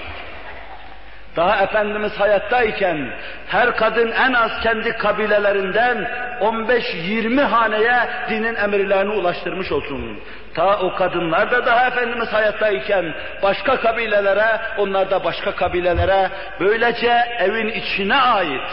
Daha Efendimiz hayattayken her kadın en az kendi kabilelerinden 15-20 haneye dinin emirlerini ulaştırmış olsun. Ta o kadınlar da daha Efendimiz hayattayken başka kabilelere, onlar da başka kabilelere böylece evin içine ait,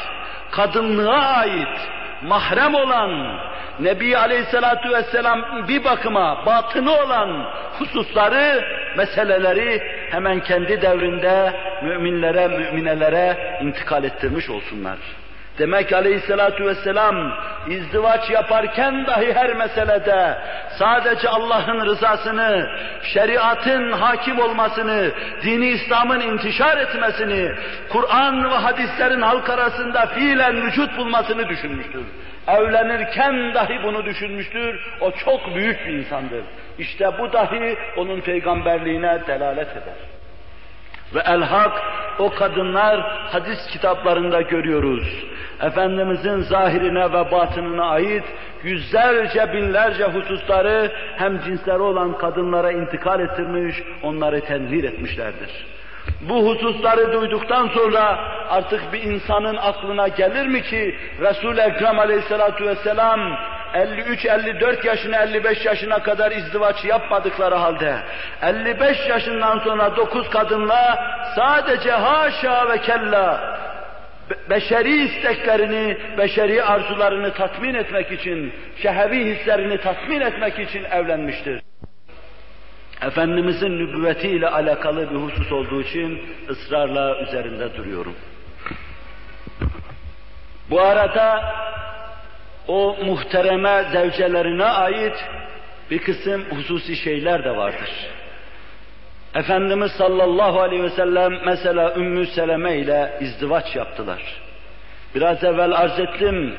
kadınlığa ait, mahrem olan, Nebi Aleyhisselatu Vesselam bir bakıma batını olan hususları, meseleleri hemen kendi devrinde müminlere, müminelere intikal ettirmiş olsunlar. Demek aleyhissalatu vesselam izdivaç yaparken dahi her meselede sadece Allah'ın rızasını, şeriatın hakim olmasını, dini İslam'ın intişar etmesini, Kur'an ve hadislerin halk arasında fiilen vücut bulmasını düşünmüştür. Evlenirken dahi bunu düşünmüştür. O çok büyük bir insandır. İşte bu dahi onun peygamberliğine delalet eder. Ve elhak o kadınlar hadis kitaplarında görüyoruz. Efendimizin zahirine ve batınına ait yüzlerce binlerce hususları hem cinsleri olan kadınlara intikal ettirmiş, onları tenvir etmişlerdir. Bu hususları duyduktan sonra artık bir insanın aklına gelir mi ki Resul-i Ekrem aleyhissalatu vesselam 53-54 yaşına 55 yaşına kadar izdivaç yapmadıkları halde 55 yaşından sonra 9 kadınla sadece haşa ve kella beşeri isteklerini, beşeri arzularını tatmin etmek için, şehevi hislerini tatmin etmek için evlenmiştir. Efendimizin nübüvvetiyle alakalı bir husus olduğu için ısrarla üzerinde duruyorum. Bu arada o muhtereme zevcelerine ait bir kısım hususi şeyler de vardır. Efendimiz sallallahu aleyhi ve sellem mesela Ümmü Seleme ile izdivaç yaptılar. Biraz evvel arz ettim,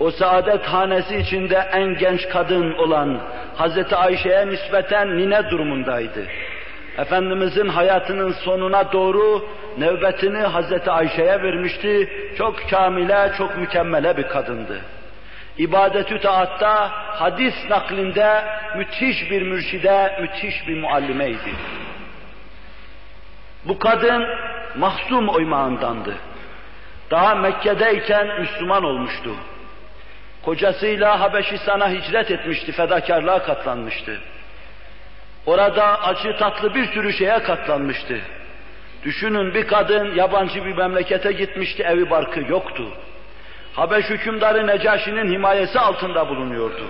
o saadet hanesi içinde en genç kadın olan Hazreti Ayşe'ye nispeten nine durumundaydı. Efendimizin hayatının sonuna doğru nöbetini Hazreti Ayşe'ye vermişti. Çok kamile, çok mükemmele bir kadındı. İbadetü taatta, hadis naklinde müthiş bir mürşide, müthiş bir muallimeydi. Bu kadın mahzum oymağındandı. Daha Mekke'deyken Müslüman olmuştu. Kocasıyla Habeşistan'a hicret etmişti, fedakarlığa katlanmıştı. Orada acı tatlı bir sürü şeye katlanmıştı. Düşünün bir kadın yabancı bir memlekete gitmişti, evi barkı yoktu. Habeş hükümdarı Necaşi'nin himayesi altında bulunuyordu.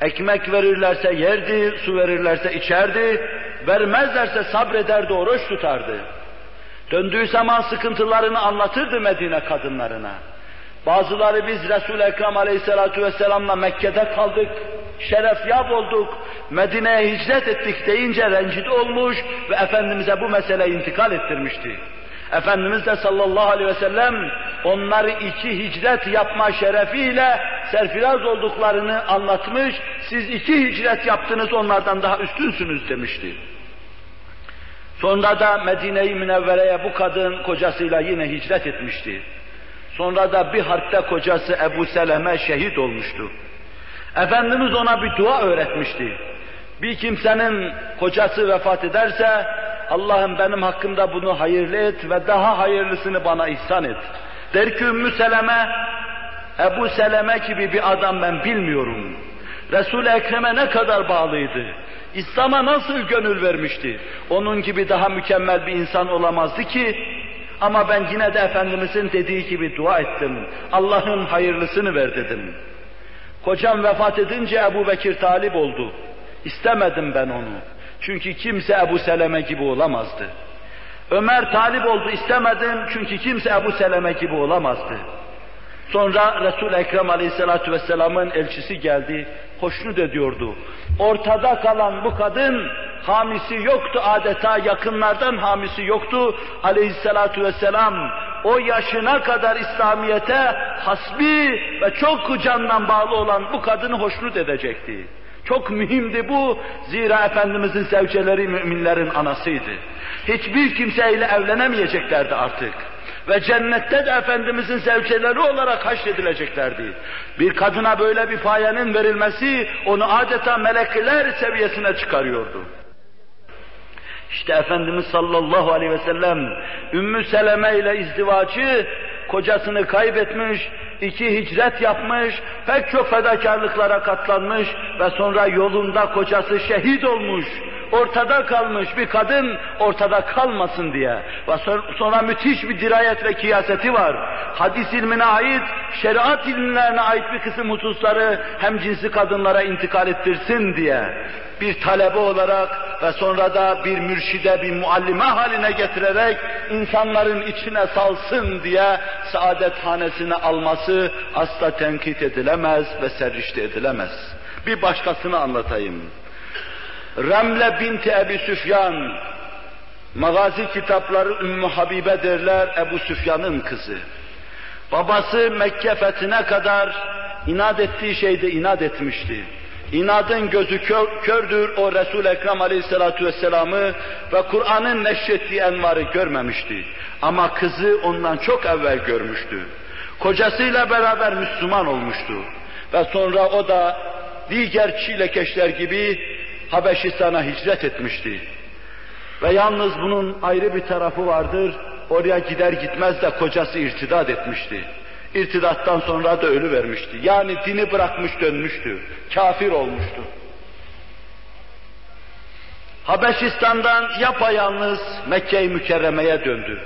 Ekmek verirlerse yerdi, su verirlerse içerdi, vermezlerse sabrederdi, oruç tutardı. Döndüğü zaman sıkıntılarını anlatırdı Medine kadınlarına. Bazıları biz Resul-i Ekrem Aleyhisselatü Vesselam'la Mekke'de kaldık, şerefyab olduk, Medine'ye hicret ettik deyince rencide olmuş ve Efendimiz'e bu mesele intikal ettirmişti. Efendimiz de sallallahu aleyhi ve sellem onları iki hicret yapma şerefiyle serfiraz olduklarını anlatmış, siz iki hicret yaptınız onlardan daha üstünsünüz demişti. Sonra da Medine-i Münevvere'ye bu kadın kocasıyla yine hicret etmişti. Sonra da bir harpte kocası Ebu Seleme şehit olmuştu. Efendimiz ona bir dua öğretmişti. Bir kimsenin kocası vefat ederse, Allah'ım benim hakkımda bunu hayırlı et ve daha hayırlısını bana ihsan et. Der ki Ümmü Seleme, Ebu Seleme gibi bir adam ben bilmiyorum. Resul-i Ekrem'e ne kadar bağlıydı. İslam'a nasıl gönül vermişti. Onun gibi daha mükemmel bir insan olamazdı ki, ama ben yine de Efendimizin dediği gibi dua ettim. Allah'ın hayırlısını ver dedim. Kocam vefat edince Ebu Bekir talip oldu. İstemedim ben onu. Çünkü kimse Ebu Seleme gibi olamazdı. Ömer talip oldu istemedim çünkü kimse Ebu Seleme gibi olamazdı. Sonra Resul-i Ekrem Aleyhisselatü Vesselam'ın elçisi geldi, hoşnut ediyordu. Ortada kalan bu kadın hamisi yoktu adeta yakınlardan hamisi yoktu aleyhissalatu vesselam. O yaşına kadar İslamiyet'e hasbi ve çok candan bağlı olan bu kadını hoşnut edecekti. Çok mühimdi bu. Zira Efendimizin zevceleri müminlerin anasıydı. Hiçbir kimseyle evlenemeyeceklerdi artık. Ve cennette de Efendimizin zevceleri olarak haşredileceklerdi. Bir kadına böyle bir fayenin verilmesi onu adeta melekler seviyesine çıkarıyordu. İşte Efendimiz sallallahu aleyhi ve sellem Ümmü Seleme ile izdivacı kocasını kaybetmiş, iki hicret yapmış, pek çok fedakarlıklara katlanmış ve sonra yolunda kocası şehit olmuş, ortada kalmış bir kadın ortada kalmasın diye. Ve sonra müthiş bir dirayet ve kıyaseti var. Hadis ilmine ait, şeriat ilimlerine ait bir kısım hususları hem cinsi kadınlara intikal ettirsin diye bir talebe olarak ve sonra da bir mürşide, bir muallime haline getirerek insanların içine salsın diye saadet hanesine alması asla tenkit edilemez ve serrişte edilemez. Bir başkasını anlatayım. Remle binti Ebi Süfyan, magazi kitapları Ümmü Habibe derler Ebu Süfyan'ın kızı. Babası Mekke fethine kadar inat ettiği şeyde inat etmişti. İnadın gözü kör, kördür o Resul Ekrem Aleyhisselatü Vesselam'ı ve Kur'an'ın neşrettiği envarı görmemişti. Ama kızı ondan çok evvel görmüştü. Kocasıyla beraber Müslüman olmuştu. Ve sonra o da diğer çilekeşler gibi Habeşistan'a hicret etmişti. Ve yalnız bunun ayrı bir tarafı vardır. Oraya gider gitmez de kocası irtidat etmişti. İrtidattan sonra da ölü vermişti. Yani dini bırakmış dönmüştü. Kafir olmuştu. Habeşistan'dan yapayalnız Mekke-i Mükerreme'ye döndü.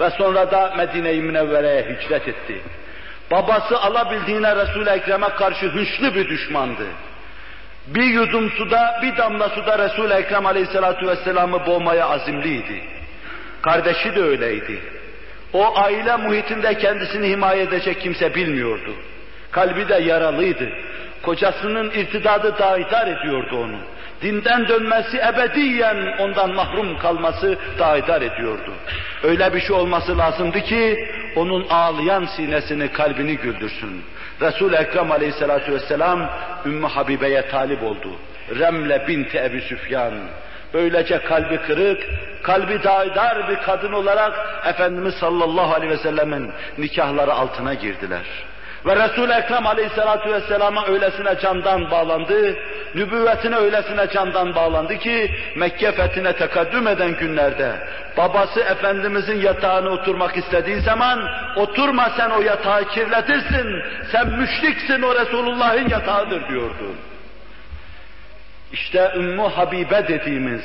Ve sonra da Medine-i Münevvere'ye hicret etti. Babası alabildiğine Resul-i Ekrem'e karşı hınçlı bir düşmandı. Bir yudum suda, bir damla suda Resul-i Ekrem Aleyhisselatü Vesselam'ı boğmaya azimliydi. Kardeşi de öyleydi. O aile muhitinde kendisini himaye edecek kimse bilmiyordu. Kalbi de yaralıydı. Kocasının irtidadı daidar ediyordu onu. Dinden dönmesi ebediyen ondan mahrum kalması daidar ediyordu. Öyle bir şey olması lazımdı ki onun ağlayan sinesini, kalbini güldürsün. Resul-i Ekrem aleyhissalatu vesselam Ümmü Habibe'ye talip oldu. Remle binti Ebi Süfyan. Böylece kalbi kırık, kalbi daidar bir kadın olarak Efendimiz sallallahu aleyhi ve sellemin nikahları altına girdiler. Ve Resul-i Ekrem aleyhissalatu vesselama öylesine candan bağlandı, nübüvvetine öylesine candan bağlandı ki Mekke fethine tekaddüm eden günlerde babası Efendimizin yatağına oturmak istediği zaman oturma sen o yatağı kirletirsin, sen müşriksin o Resulullah'ın yatağıdır diyordu. İşte Ümmü Habibe dediğimiz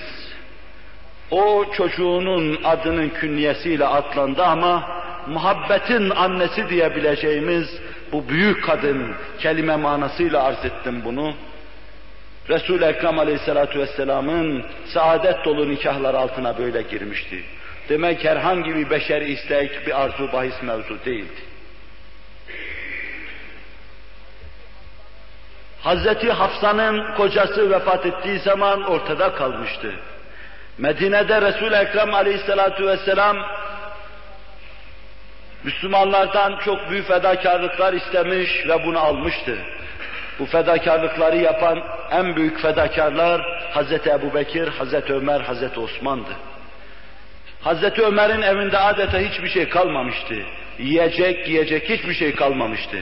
o çocuğunun adının künyesiyle atlandı ama muhabbetin annesi diyebileceğimiz bu büyük kadın kelime manasıyla arz ettim bunu. Resul-i Ekrem Aleyhisselatü Vesselam'ın saadet dolu nikahlar altına böyle girmişti. Demek herhangi bir beşeri istek, bir arzu bahis mevzu değildi. Hazreti Hafsa'nın kocası vefat ettiği zaman ortada kalmıştı. Medine'de Resul-i Ekrem aleyhissalatu vesselam Müslümanlardan çok büyük fedakarlıklar istemiş ve bunu almıştı. Bu fedakarlıkları yapan en büyük fedakarlar Hazreti Ebu Bekir, Hazreti Ömer, Hazreti Osman'dı. Hazreti Ömer'in evinde adeta hiçbir şey kalmamıştı. Yiyecek, giyecek hiçbir şey kalmamıştı.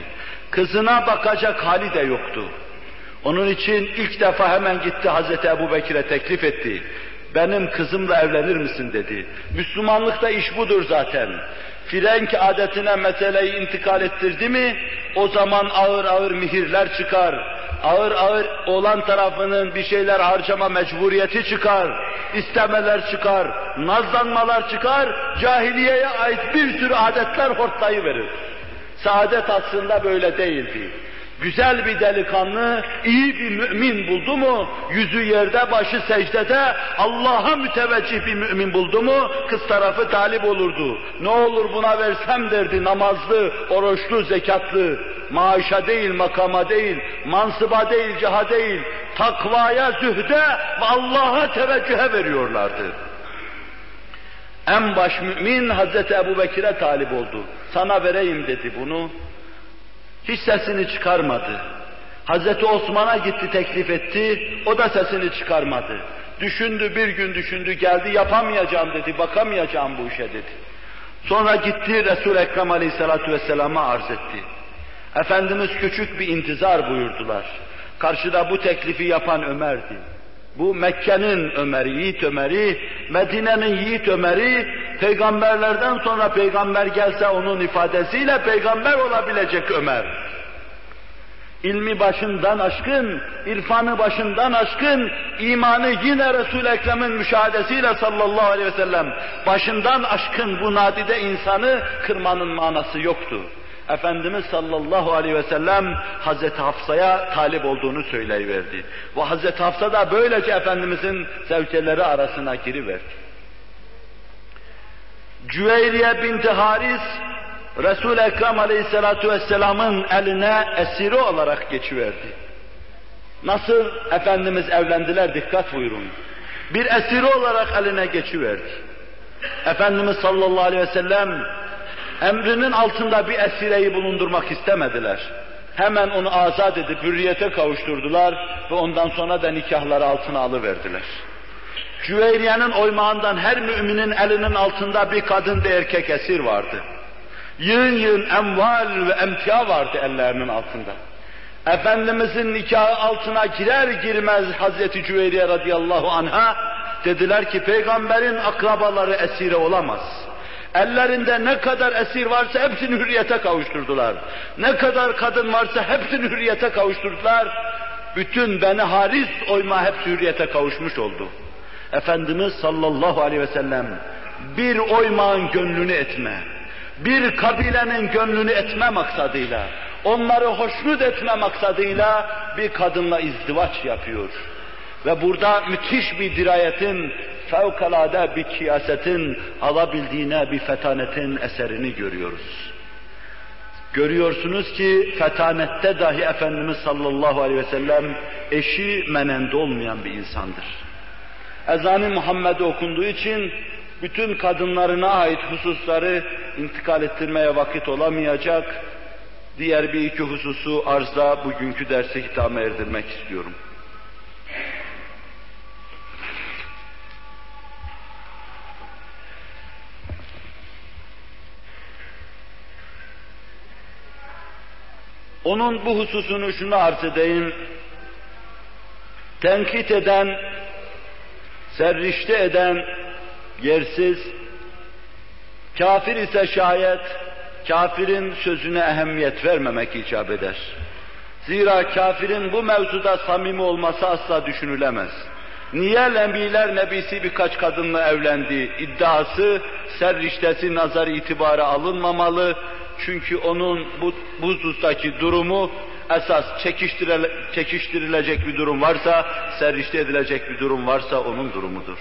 Kızına bakacak hali de yoktu. Onun için ilk defa hemen gitti Hazreti Ebu Bekir'e teklif etti. Benim kızımla evlenir misin dedi. Müslümanlıkta iş budur zaten. Frenk adetine meseleyi intikal ettirdi mi, o zaman ağır ağır mihirler çıkar. Ağır ağır olan tarafının bir şeyler harcama mecburiyeti çıkar. istemeler çıkar, nazlanmalar çıkar, cahiliyeye ait bir sürü adetler hortlayıverir. Saadet aslında böyle değildi. Güzel bir delikanlı, iyi bir mümin buldu mu, yüzü yerde, başı secdede, Allah'a müteveccih bir mümin buldu mu, kız tarafı talip olurdu. Ne olur buna versem derdi, namazlı, oruçlu, zekatlı, maaşa değil, makama değil, mansıba değil, ciha değil, takvaya, zühde ve Allah'a teveccühe veriyorlardı. En baş mümin Hazreti Ebu Bekir'e talip oldu. Sana vereyim dedi bunu. Hiç sesini çıkarmadı. Hazreti Osman'a gitti teklif etti, o da sesini çıkarmadı. Düşündü bir gün düşündü geldi yapamayacağım dedi, bakamayacağım bu işe dedi. Sonra gitti Resul Ekrem Aleyhisselatü Vesselam'a arz etti. Efendimiz küçük bir intizar buyurdular. Karşıda bu teklifi yapan Ömer'di. Bu Mekke'nin Ömer'i, Yiğit Ömer'i, Medine'nin Yiğit Ömer'i, peygamberlerden sonra peygamber gelse onun ifadesiyle peygamber olabilecek Ömer. İlmi başından aşkın, irfanı başından aşkın, imanı yine Resul-i Ekrem'in müşahadesiyle sallallahu aleyhi ve sellem başından aşkın bu nadide insanı kırmanın manası yoktu. Efendimiz sallallahu aleyhi ve sellem Hazreti Hafsa'ya talip olduğunu söyleyiverdi. Ve Hazreti Hafsa da böylece Efendimizin zevceleri arasına giriverdi. Cüveyriye binti Haris, Resul-i Ekrem aleyhissalatu vesselamın eline esiri olarak geçiverdi. Nasıl Efendimiz evlendiler dikkat buyurun. Bir esiri olarak eline geçiverdi. Efendimiz sallallahu aleyhi ve sellem emrinin altında bir esireyi bulundurmak istemediler. Hemen onu azat edip hürriyete kavuşturdular ve ondan sonra da nikahları altına alıverdiler. Cüveyriye'nin oymağından her müminin elinin altında bir kadın bir erkek esir vardı. Yığın yığın emval ve emtia vardı ellerinin altında. Efendimizin nikahı altına girer girmez Hazreti Cüveyriye radıyallahu anha dediler ki peygamberin akrabaları esire olamaz. Ellerinde ne kadar esir varsa hepsini hürriyete kavuşturdular. Ne kadar kadın varsa hepsini hürriyete kavuşturdular. Bütün Beni Haris oyma hepsi hürriyete kavuşmuş oldu. Efendimiz sallallahu aleyhi ve sellem bir oymağın gönlünü etme, bir kabilenin gönlünü etme maksadıyla, onları hoşnut etme maksadıyla bir kadınla izdivaç yapıyor. Ve burada müthiş bir dirayetin, fevkalade bir kiyasetin, alabildiğine bir fetanetin eserini görüyoruz. Görüyorsunuz ki fetanette dahi Efendimiz sallallahu aleyhi ve sellem eşi menende olmayan bir insandır. Ezan-ı Muhammed'e okunduğu için bütün kadınlarına ait hususları intikal ettirmeye vakit olamayacak. Diğer bir iki hususu arzda bugünkü derse hitame erdirmek istiyorum. Onun bu hususunu şunu arz edeyim. Tenkit eden, serrişte eden, yersiz, kafir ise şayet, kafirin sözüne ehemmiyet vermemek icap eder. Zira kafirin bu mevzuda samimi olması asla düşünülemez. Niye Nebiler Nebisi birkaç kadınla evlendi iddiası, serriştesi nazar itibara alınmamalı, çünkü onun bu, bu husustaki durumu esas çekiştirile, çekiştirilecek bir durum varsa, serrişte edilecek bir durum varsa onun durumudur.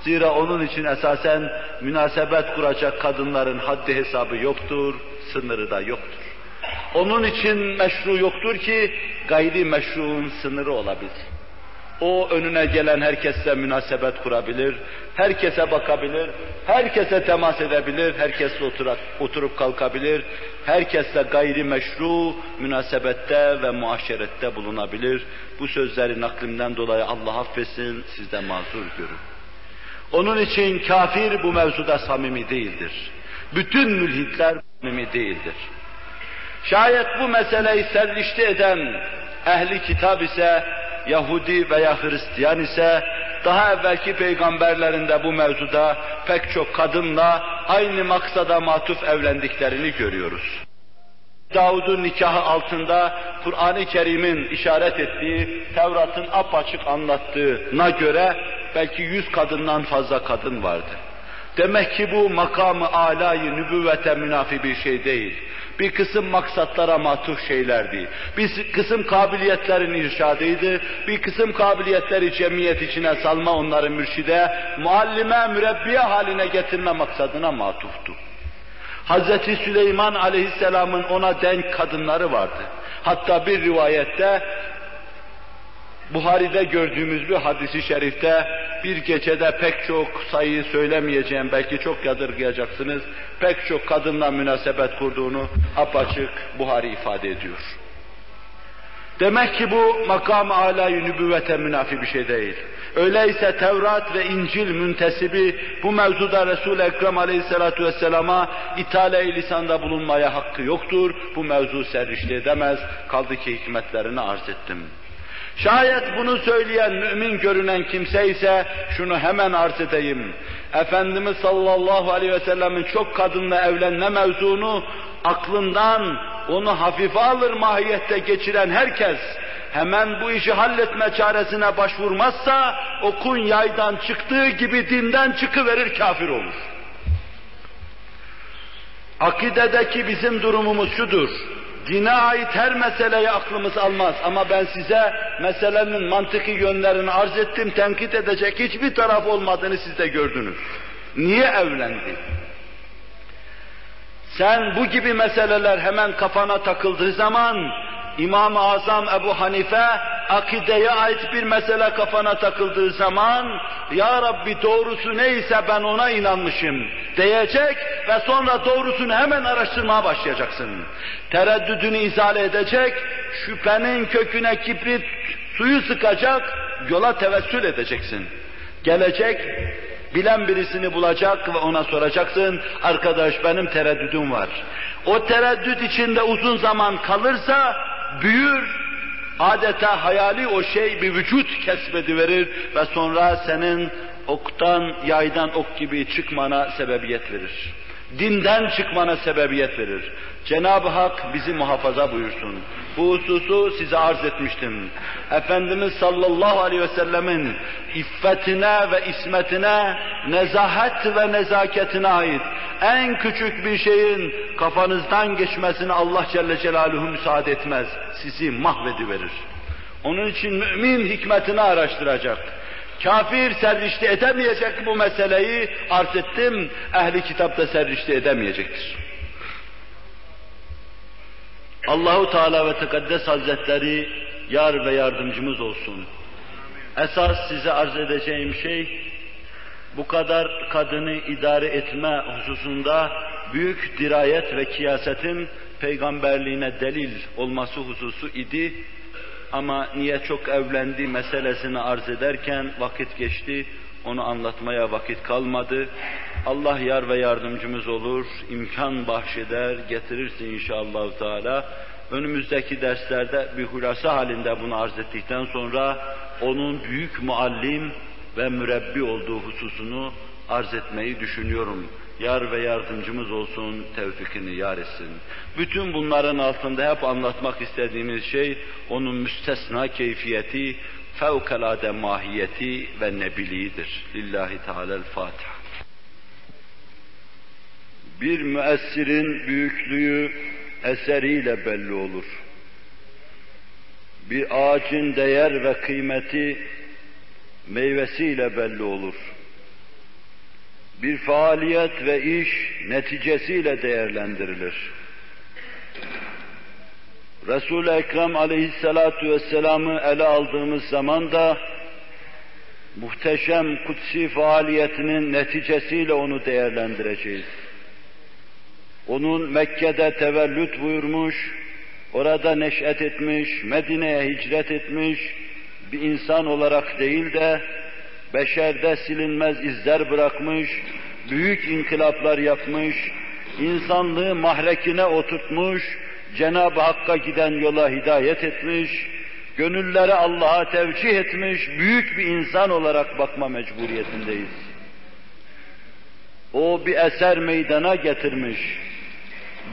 Zira onun için esasen münasebet kuracak kadınların haddi hesabı yoktur, sınırı da yoktur. Onun için meşru yoktur ki gayri meşruun sınırı olabilir. O önüne gelen herkesle münasebet kurabilir, herkese bakabilir, herkese temas edebilir, herkesle oturak, oturup kalkabilir, herkesle gayri meşru münasebette ve muaşerette bulunabilir. Bu sözleri naklimden dolayı Allah affetsin, siz de mazur görün. Onun için kafir bu mevzuda samimi değildir. Bütün mülhitler samimi değildir. Şayet bu meseleyi serrişte eden ehli kitap ise Yahudi veya Hristiyan ise daha evvelki peygamberlerinde bu mevzuda pek çok kadınla aynı maksada matuf evlendiklerini görüyoruz. Davud'un nikahı altında Kur'an-ı Kerim'in işaret ettiği, Tevrat'ın apaçık anlattığına göre belki yüz kadından fazla kadın vardı. Demek ki bu makamı alayı nübüvvete münafi bir şey değil. Bir kısım maksatlara matuf şeylerdi. Bir kısım kabiliyetlerin irşadıydı. Bir kısım kabiliyetleri cemiyet içine salma onları mürşide, muallime, mürebbiye haline getirme maksadına matuftu. Hazreti Süleyman aleyhisselamın ona denk kadınları vardı. Hatta bir rivayette Buhari'de gördüğümüz bir hadisi şerifte bir gecede pek çok sayıyı söylemeyeceğim, belki çok yadırgayacaksınız, pek çok kadınla münasebet kurduğunu apaçık Buhari ifade ediyor. Demek ki bu makam âlâ-i nübüvvete münafi bir şey değil. Öyleyse Tevrat ve İncil müntesibi bu mevzuda Resul-i Ekrem aleyhissalatu vesselama ithale lisanda bulunmaya hakkı yoktur. Bu mevzu serrişte edemez. Kaldı ki hikmetlerini arz ettim. Şayet bunu söyleyen mümin görünen kimse ise şunu hemen arz edeyim. Efendimiz sallallahu aleyhi ve sellemin çok kadınla evlenme mevzunu aklından onu hafife alır mahiyette geçiren herkes hemen bu işi halletme çaresine başvurmazsa okun yaydan çıktığı gibi dinden çıkıverir kafir olur. Akidedeki bizim durumumuz şudur. Dine ait her meseleyi aklımız almaz ama ben size meselenin mantıki yönlerini arz ettim, tenkit edecek hiçbir taraf olmadığını siz de gördünüz. Niye evlendi? Sen bu gibi meseleler hemen kafana takıldığı zaman İmam-ı Azam Ebu Hanife akideye ait bir mesele kafana takıldığı zaman Ya Rabbi doğrusu neyse ben ona inanmışım diyecek ve sonra doğrusunu hemen araştırmaya başlayacaksın. Tereddüdünü izale edecek, şüphenin köküne kibrit suyu sıkacak, yola tevessül edeceksin. Gelecek, bilen birisini bulacak ve ona soracaksın, arkadaş benim tereddüdüm var. O tereddüt içinde uzun zaman kalırsa büyür, adeta hayali o şey bir vücut kesbediverir ve sonra senin oktan, yaydan ok gibi çıkmana sebebiyet verir. Dinden çıkmana sebebiyet verir. Cenab-ı Hak bizi muhafaza buyursun. Bu hususu size arz etmiştim. Efendimiz sallallahu aleyhi ve sellemin iffetine ve ismetine, nezahet ve nezaketine ait en küçük bir şeyin kafanızdan geçmesini Allah Celle Celaluhu müsaade etmez. Sizi mahvediverir. Onun için mümin hikmetini araştıracak. Kafir serrişte edemeyecek bu meseleyi arz ettim. Ehli kitapta serrişte edemeyecektir. Allahu Teala ve Tekaddes Hazretleri yar ve yardımcımız olsun. Esas size arz edeceğim şey bu kadar kadını idare etme hususunda büyük dirayet ve kiyasetin peygamberliğine delil olması hususu idi. Ama niye çok evlendi meselesini arz ederken vakit geçti, onu anlatmaya vakit kalmadı. Allah yar ve yardımcımız olur, imkan bahşeder, getirirse inşallah Teala. Önümüzdeki derslerde bir hulasa halinde bunu arz ettikten sonra onun büyük muallim ve mürebbi olduğu hususunu arz etmeyi düşünüyorum. Yar ve yardımcımız olsun, tevfikini yar etsin. Bütün bunların altında hep anlatmak istediğimiz şey, onun müstesna keyfiyeti, fevkalade mahiyeti ve nebiliğidir. Lillahi Teala'l-Fatiha. Bir müessirin büyüklüğü eseriyle belli olur. Bir ağacın değer ve kıymeti meyvesiyle belli olur. Bir faaliyet ve iş neticesiyle değerlendirilir. Resul-i Ekrem aleyhissalatu vesselam'ı ele aldığımız zaman da muhteşem kutsi faaliyetinin neticesiyle onu değerlendireceğiz. Onun Mekke'de tevellüt buyurmuş, orada neş'et etmiş, Medine'ye hicret etmiş, bir insan olarak değil de beşerde silinmez izler bırakmış, büyük inkılaplar yapmış, insanlığı mahrekine oturtmuş, Cenab-ı Hakk'a giden yola hidayet etmiş, gönülleri Allah'a tevcih etmiş, büyük bir insan olarak bakma mecburiyetindeyiz. O bir eser meydana getirmiş.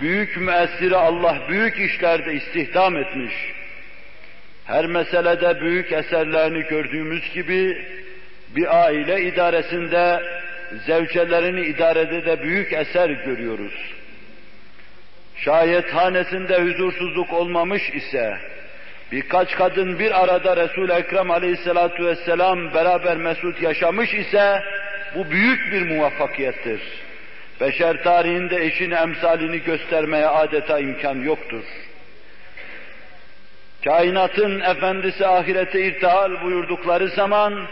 Büyük müessiri Allah büyük işlerde istihdam etmiş. Her meselede büyük eserlerini gördüğümüz gibi bir aile idaresinde zevcelerini idarede de büyük eser görüyoruz. Şayet hanesinde huzursuzluk olmamış ise, birkaç kadın bir arada Resul-i Ekrem aleyhissalatu vesselam beraber mesut yaşamış ise, bu büyük bir muvaffakiyettir. Beşer tarihinde eşin emsalini göstermeye adeta imkan yoktur. Kainatın efendisi ahirete irtihal buyurdukları zaman,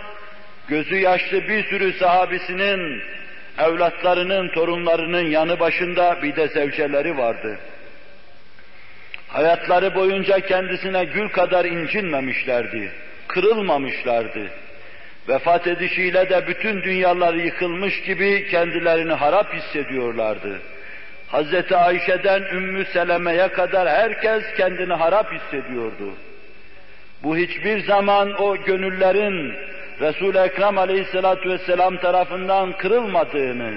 gözü yaşlı bir sürü sahabisinin, evlatlarının, torunlarının yanı başında bir de zevceleri vardı. Hayatları boyunca kendisine gül kadar incinmemişlerdi, kırılmamışlardı. Vefat edişiyle de bütün dünyalar yıkılmış gibi kendilerini harap hissediyorlardı. Hz. Ayşe'den Ümmü Seleme'ye kadar herkes kendini harap hissediyordu. Bu hiçbir zaman o gönüllerin Resul-i Ekrem aleyhissalatu vesselam tarafından kırılmadığını,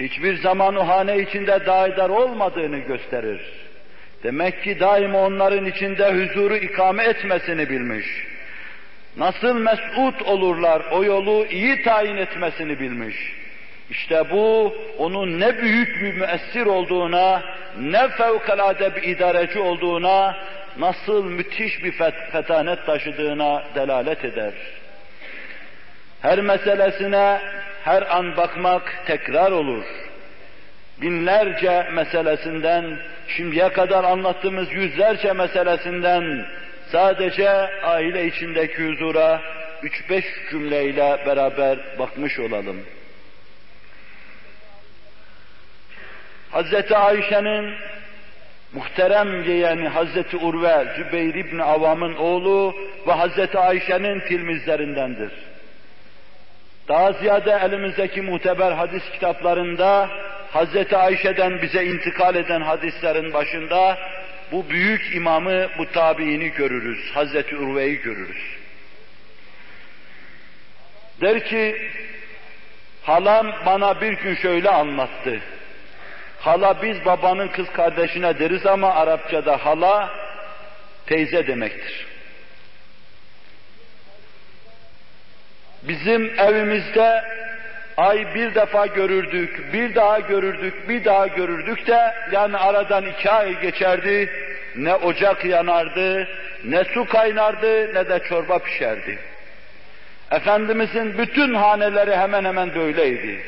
hiçbir zaman o hane içinde daidar olmadığını gösterir. Demek ki daima onların içinde huzuru ikame etmesini bilmiş. Nasıl mesut olurlar o yolu iyi tayin etmesini bilmiş. İşte bu onun ne büyük bir müessir olduğuna, ne fevkalade bir idareci olduğuna, nasıl müthiş bir fetanet taşıdığına delalet eder. Her meselesine her an bakmak tekrar olur. Binlerce meselesinden, şimdiye kadar anlattığımız yüzlerce meselesinden sadece aile içindeki huzura üç beş cümleyle beraber bakmış olalım. Hazreti Ayşe'nin muhterem yeğeni Hazreti Urve, Zübeyir İbni Avam'ın oğlu ve Hazreti Ayşe'nin tilmizlerindendir. Daha ziyade elimizdeki muteber hadis kitaplarında Hazreti Ayşe'den bize intikal eden hadislerin başında bu büyük imamı, bu tabiini görürüz. Hazreti Urve'yi görürüz. Der ki, halam bana bir gün şöyle anlattı. Hala biz babanın kız kardeşine deriz ama Arapçada hala teyze demektir. Bizim evimizde ay bir defa görürdük, bir daha görürdük, bir daha görürdük de yani aradan iki ay geçerdi. Ne ocak yanardı, ne su kaynardı, ne de çorba pişerdi. Efendimizin bütün haneleri hemen hemen böyleydi.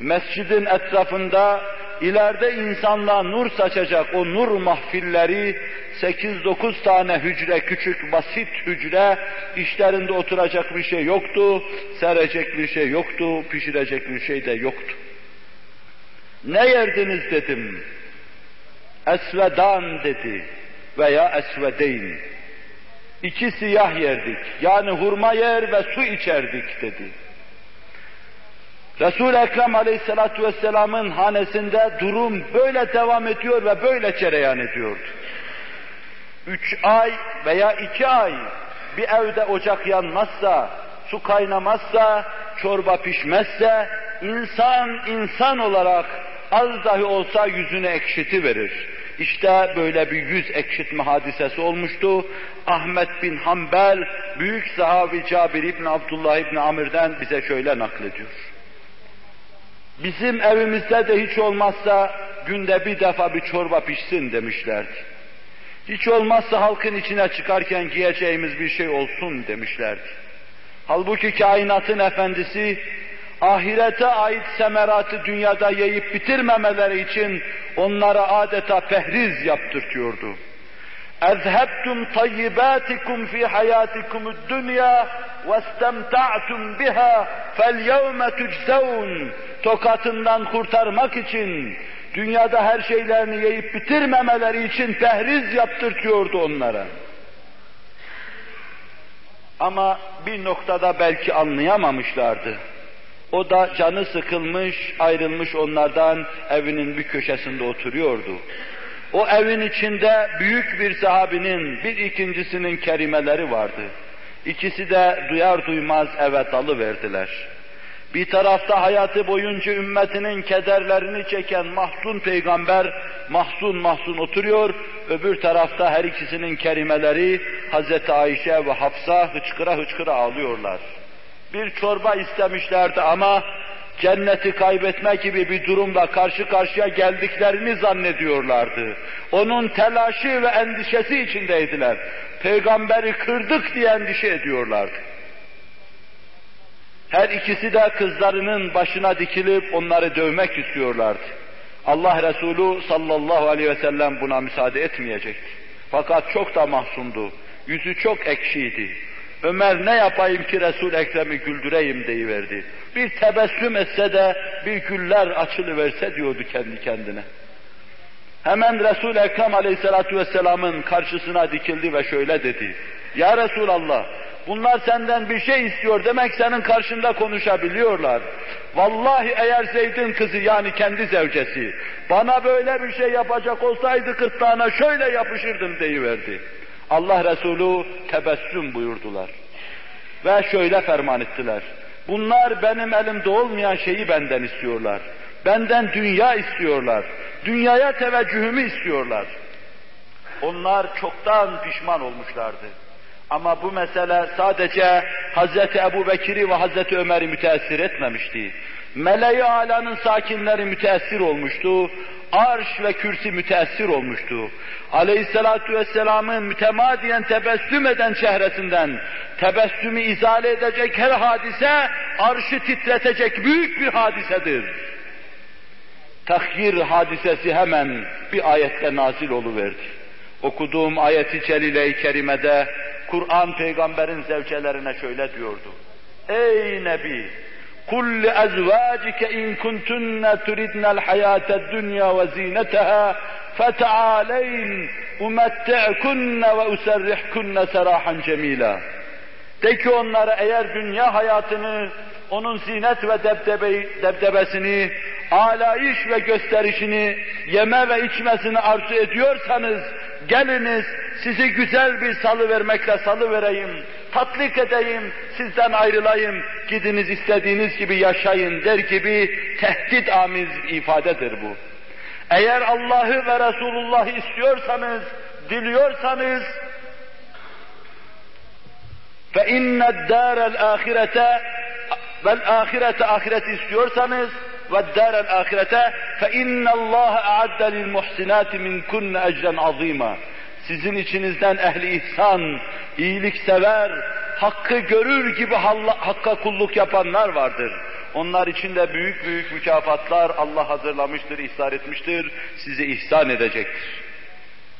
Mescidin etrafında ileride insanlığa nur saçacak o nur mahfilleri 8-9 tane hücre, küçük basit hücre, işlerinde oturacak bir şey yoktu, serecek bir şey yoktu, pişirecek bir şey de yoktu. Ne yerdiniz dedim. Esvedan dedi veya esvedeyn. İki siyah yerdik. Yani hurma yer ve su içerdik dedi. Resul-i Ekrem Aleyhisselatü Vesselam'ın hanesinde durum böyle devam ediyor ve böyle cereyan ediyordu. Üç ay veya iki ay bir evde ocak yanmazsa, su kaynamazsa, çorba pişmezse, insan insan olarak az dahi olsa yüzünü ekşiti verir. İşte böyle bir yüz ekşitme hadisesi olmuştu. Ahmet bin Hanbel, büyük sahabi Cabir İbn Abdullah İbn Amir'den bize şöyle naklediyor. Bizim evimizde de hiç olmazsa günde bir defa bir çorba pişsin demişlerdi. Hiç olmazsa halkın içine çıkarken giyeceğimiz bir şey olsun demişlerdi. Halbuki kainatın efendisi ahirete ait semeratı dünyada yiyip bitirmemeleri için onlara adeta pehriz yaptırtıyordu. اَذْهَبْتُمْ طَيِّبَاتِكُمْ فِي حَيَاتِكُمُ الدُّنْيَا وَاسْتَمْتَعْتُمْ بِهَا فَالْيَوْمَ تُجْزَوْنَ Tokatından kurtarmak için, dünyada her şeylerini yiyip bitirmemeleri için pehriz yaptırtıyordu onlara. Ama bir noktada belki anlayamamışlardı. O da canı sıkılmış, ayrılmış onlardan evinin bir köşesinde oturuyordu. O evin içinde büyük bir sahabinin, bir ikincisinin kerimeleri vardı. İkisi de duyar duymaz evet verdiler. Bir tarafta hayatı boyunca ümmetinin kederlerini çeken mahzun peygamber mahzun mahzun oturuyor, öbür tarafta her ikisinin kerimeleri Hazreti Ayşe ve Hafsa hıçkıra hıçkıra ağlıyorlar. Bir çorba istemişlerdi ama cenneti kaybetme gibi bir durumla karşı karşıya geldiklerini zannediyorlardı. Onun telaşı ve endişesi içindeydiler. Peygamberi kırdık diye endişe ediyorlardı. Her ikisi de kızlarının başına dikilip onları dövmek istiyorlardı. Allah Resulü sallallahu aleyhi ve sellem buna müsaade etmeyecekti. Fakat çok da mahzundu. Yüzü çok ekşiydi. Ömer ne yapayım ki Resul Ekrem'i güldüreyim deyiverdi. Bir tebessüm etse de bir güller açılıverse diyordu kendi kendine. Hemen Resul Ekrem Aleyhisselatü Vesselam'ın karşısına dikildi ve şöyle dedi. Ya Resulallah, bunlar senden bir şey istiyor demek senin karşında konuşabiliyorlar. Vallahi eğer Zeyd'in kızı yani kendi zevcesi bana böyle bir şey yapacak olsaydı kırtlağına şöyle yapışırdım deyiverdi. Allah Resulü tebessüm buyurdular. Ve şöyle ferman ettiler. Bunlar benim elimde olmayan şeyi benden istiyorlar. Benden dünya istiyorlar. Dünyaya teveccühümü istiyorlar. Onlar çoktan pişman olmuşlardı. Ama bu mesele sadece Hazreti Ebu Bekir'i ve Hazreti Ömer'i müteessir etmemişti. Meleği alanın sakinleri müteessir olmuştu. Arş ve kürsi müteessir olmuştu. Aleyhissalatu vesselamın mütemadiyen tebessüm eden çehresinden tebessümü izale edecek her hadise arşı titretecek büyük bir hadisedir. Tahyir hadisesi hemen bir ayette nazil oluverdi. Okuduğum ayeti celile-i kerimede Kur'an peygamberin zevcelerine şöyle diyordu. Ey Nebi! قل لأزواجك إن كنتن تردن الحياة الدنيا وزينتها فتعالين أمتعكن وأسرحكن سراحا جميلا De ki onlara eğer dünya hayatını, onun zinet ve debdebe, debdebesini, alayış ve gösterişini, yeme ve içmesini arzu ediyorsanız, geliniz sizi güzel bir salı vermekle salı vereyim, tatlik edeyim, sizden ayrılayım, gidiniz istediğiniz gibi yaşayın der gibi tehdit amiz ifadedir bu. Eğer Allah'ı ve Resulullah'ı istiyorsanız, diliyorsanız ve inne dârel ahirete vel ahirete ahiret istiyorsanız ve dârel ahirete fe inne Allah a'adde lil muhsinati min kunne ecren azîmâ. Sizin içinizden ehli ihsan, iyiliksever, hakkı görür gibi hakka kulluk yapanlar vardır. Onlar için de büyük büyük mükafatlar Allah hazırlamıştır, ihsar etmiştir, size ihsan edecektir.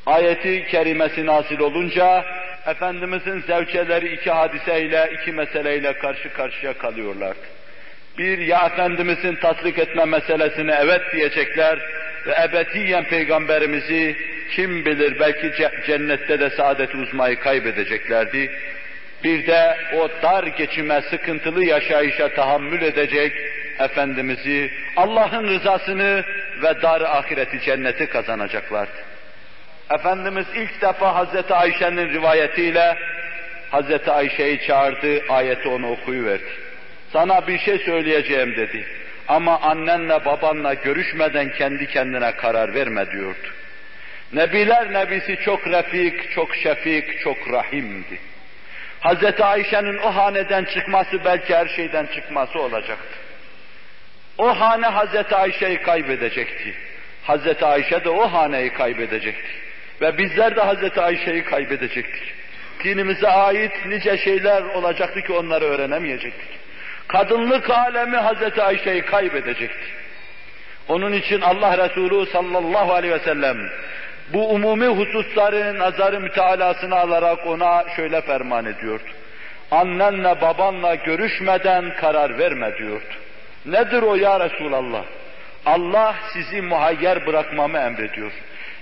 Ayeti kerimesi nasil olunca Efendimizin zevçeleri iki hadiseyle, iki meseleyle karşı karşıya kalıyorlardı. Bir, ya Efendimizin tasdik etme meselesine evet diyecekler ve ebediyen Peygamberimizi kim bilir belki cennette de saadet uzmayı kaybedeceklerdi. Bir de o dar geçime, sıkıntılı yaşayışa tahammül edecek Efendimiz'i, Allah'ın rızasını ve dar ahireti cenneti kazanacaklardı. Efendimiz ilk defa Hazreti Ayşe'nin rivayetiyle Hazreti Ayşe'yi çağırdı, ayeti onu okuyuverdi. Sana bir şey söyleyeceğim dedi. Ama annenle babanla görüşmeden kendi kendine karar verme diyordu. Nebiler nebisi çok refik, çok şefik, çok rahimdi. Hazreti Ayşe'nin o haneden çıkması belki her şeyden çıkması olacaktı. O hane Hazreti Ayşe'yi kaybedecekti. Hazreti Ayşe de o haneyi kaybedecekti. Ve bizler de Hazreti Ayşe'yi kaybedecektik. Dinimize ait nice şeyler olacaktı ki onları öğrenemeyecektik. Kadınlık alemi Hazreti Ayşe'yi kaybedecekti. Onun için Allah Resulü sallallahu aleyhi ve sellem bu umumi hususları nazarı mütealasını alarak ona şöyle ferman ediyordu. Annenle babanla görüşmeden karar verme diyordu. Nedir o ya Resulallah? Allah sizi muhayyer bırakmamı emrediyor.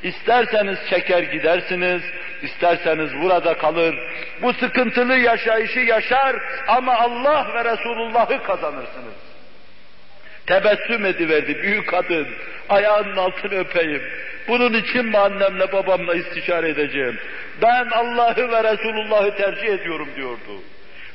İsterseniz çeker gidersiniz, isterseniz burada kalır. Bu sıkıntılı yaşayışı yaşar ama Allah ve Resulullah'ı kazanırsınız. Tebessüm ediverdi büyük kadın. Ayağının altını öpeyim. Bunun için mi annemle babamla istişare edeceğim? Ben Allah'ı ve Resulullah'ı tercih ediyorum diyordu.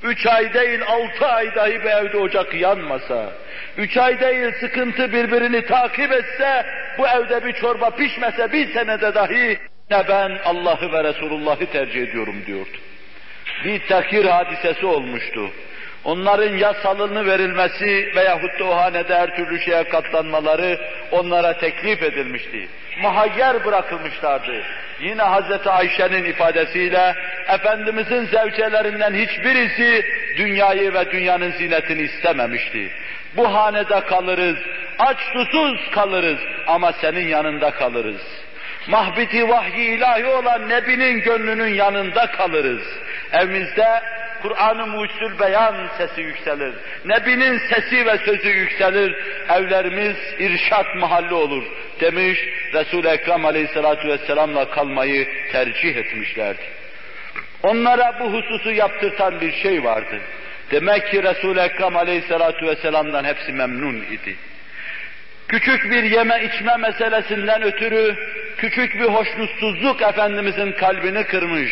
Üç ay değil altı ay dahi bir evde ocak yanmasa, üç ay değil sıkıntı birbirini takip etse, bu evde bir çorba pişmese bir senede dahi ne ben Allah'ı ve Resulullah'ı tercih ediyorum diyordu. Bir takir hadisesi olmuştu. Onların ya salını verilmesi veyahut da o hanede her türlü şeye katlanmaları onlara teklif edilmişti. Muhayyer bırakılmışlardı. Yine Hazreti Ayşe'nin ifadesiyle Efendimizin zevcelerinden hiçbirisi dünyayı ve dünyanın zinetini istememişti. Bu hanede kalırız, aç susuz kalırız ama senin yanında kalırız. Mahbiti vahyi ilahi olan Nebi'nin gönlünün yanında kalırız. Evimizde Kur'an-ı Mucizül Beyan sesi yükselir. Nebi'nin sesi ve sözü yükselir. Evlerimiz irşat mahalli olur demiş. Resul-i Ekrem Aleyhisselatü Vesselam'la kalmayı tercih etmişlerdi. Onlara bu hususu yaptırtan bir şey vardı. Demek ki Resul-i Ekrem Aleyhisselatü Vesselam'dan hepsi memnun idi. Küçük bir yeme içme meselesinden ötürü küçük bir hoşnutsuzluk Efendimizin kalbini kırmış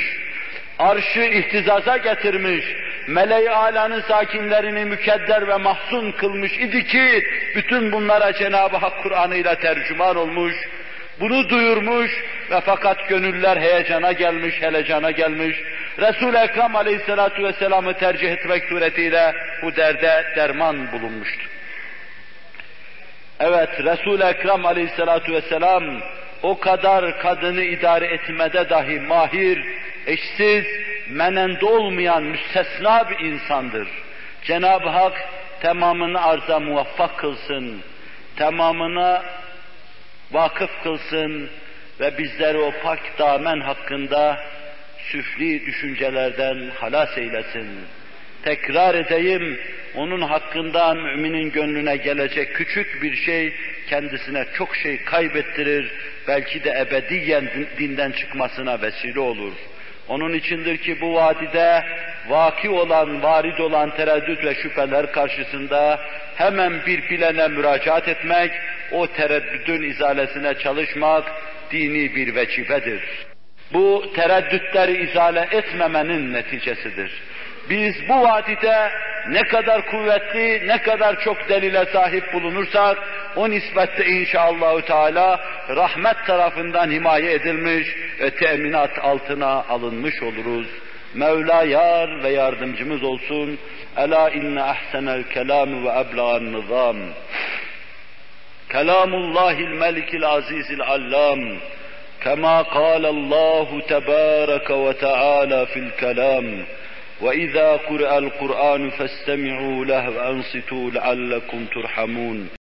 arşı ihtizaza getirmiş, meleği alanın sakinlerini mükedder ve mahzun kılmış idi ki, bütün bunlara Cenab-ı Hak Kur'an'ıyla tercüman olmuş, bunu duyurmuş ve fakat gönüller heyecana gelmiş, helecana gelmiş. Resul-i Ekrem aleyhissalatu vesselam'ı tercih etmek suretiyle bu derde derman bulunmuştu. Evet, Resul-i Ekrem aleyhissalatu vesselam o kadar kadını idare etmede dahi mahir, eşsiz, menende olmayan müstesna bir insandır. Cenab-ı Hak tamamını arza muvaffak kılsın, tamamına vakıf kılsın ve bizleri o pak damen hakkında süfli düşüncelerden halas eylesin. Tekrar edeyim, onun hakkında müminin gönlüne gelecek küçük bir şey kendisine çok şey kaybettirir, belki de ebediyen dinden çıkmasına vesile olur. Onun içindir ki bu vadide vaki olan, varid olan tereddüt ve şüpheler karşısında hemen bir bilene müracaat etmek, o tereddüdün izalesine çalışmak dini bir vecibedir. Bu tereddütleri izale etmemenin neticesidir. Biz bu vadide ne kadar kuvvetli, ne kadar çok delile sahip bulunursak, o nispette inşallahü teala rahmet tarafından himaye edilmiş ve teminat altına alınmış oluruz. Mevla yar ve yardımcımız olsun. Ela inne ahsenel kelam ve ebla'n nizam. Kelamullahil melikil azizil allam. Kema kâle Allahu tebâreke ve teâlâ fil kelam. وإذا قرأ القرآن فاستمعوا له وأنصتوا لعلكم ترحمون.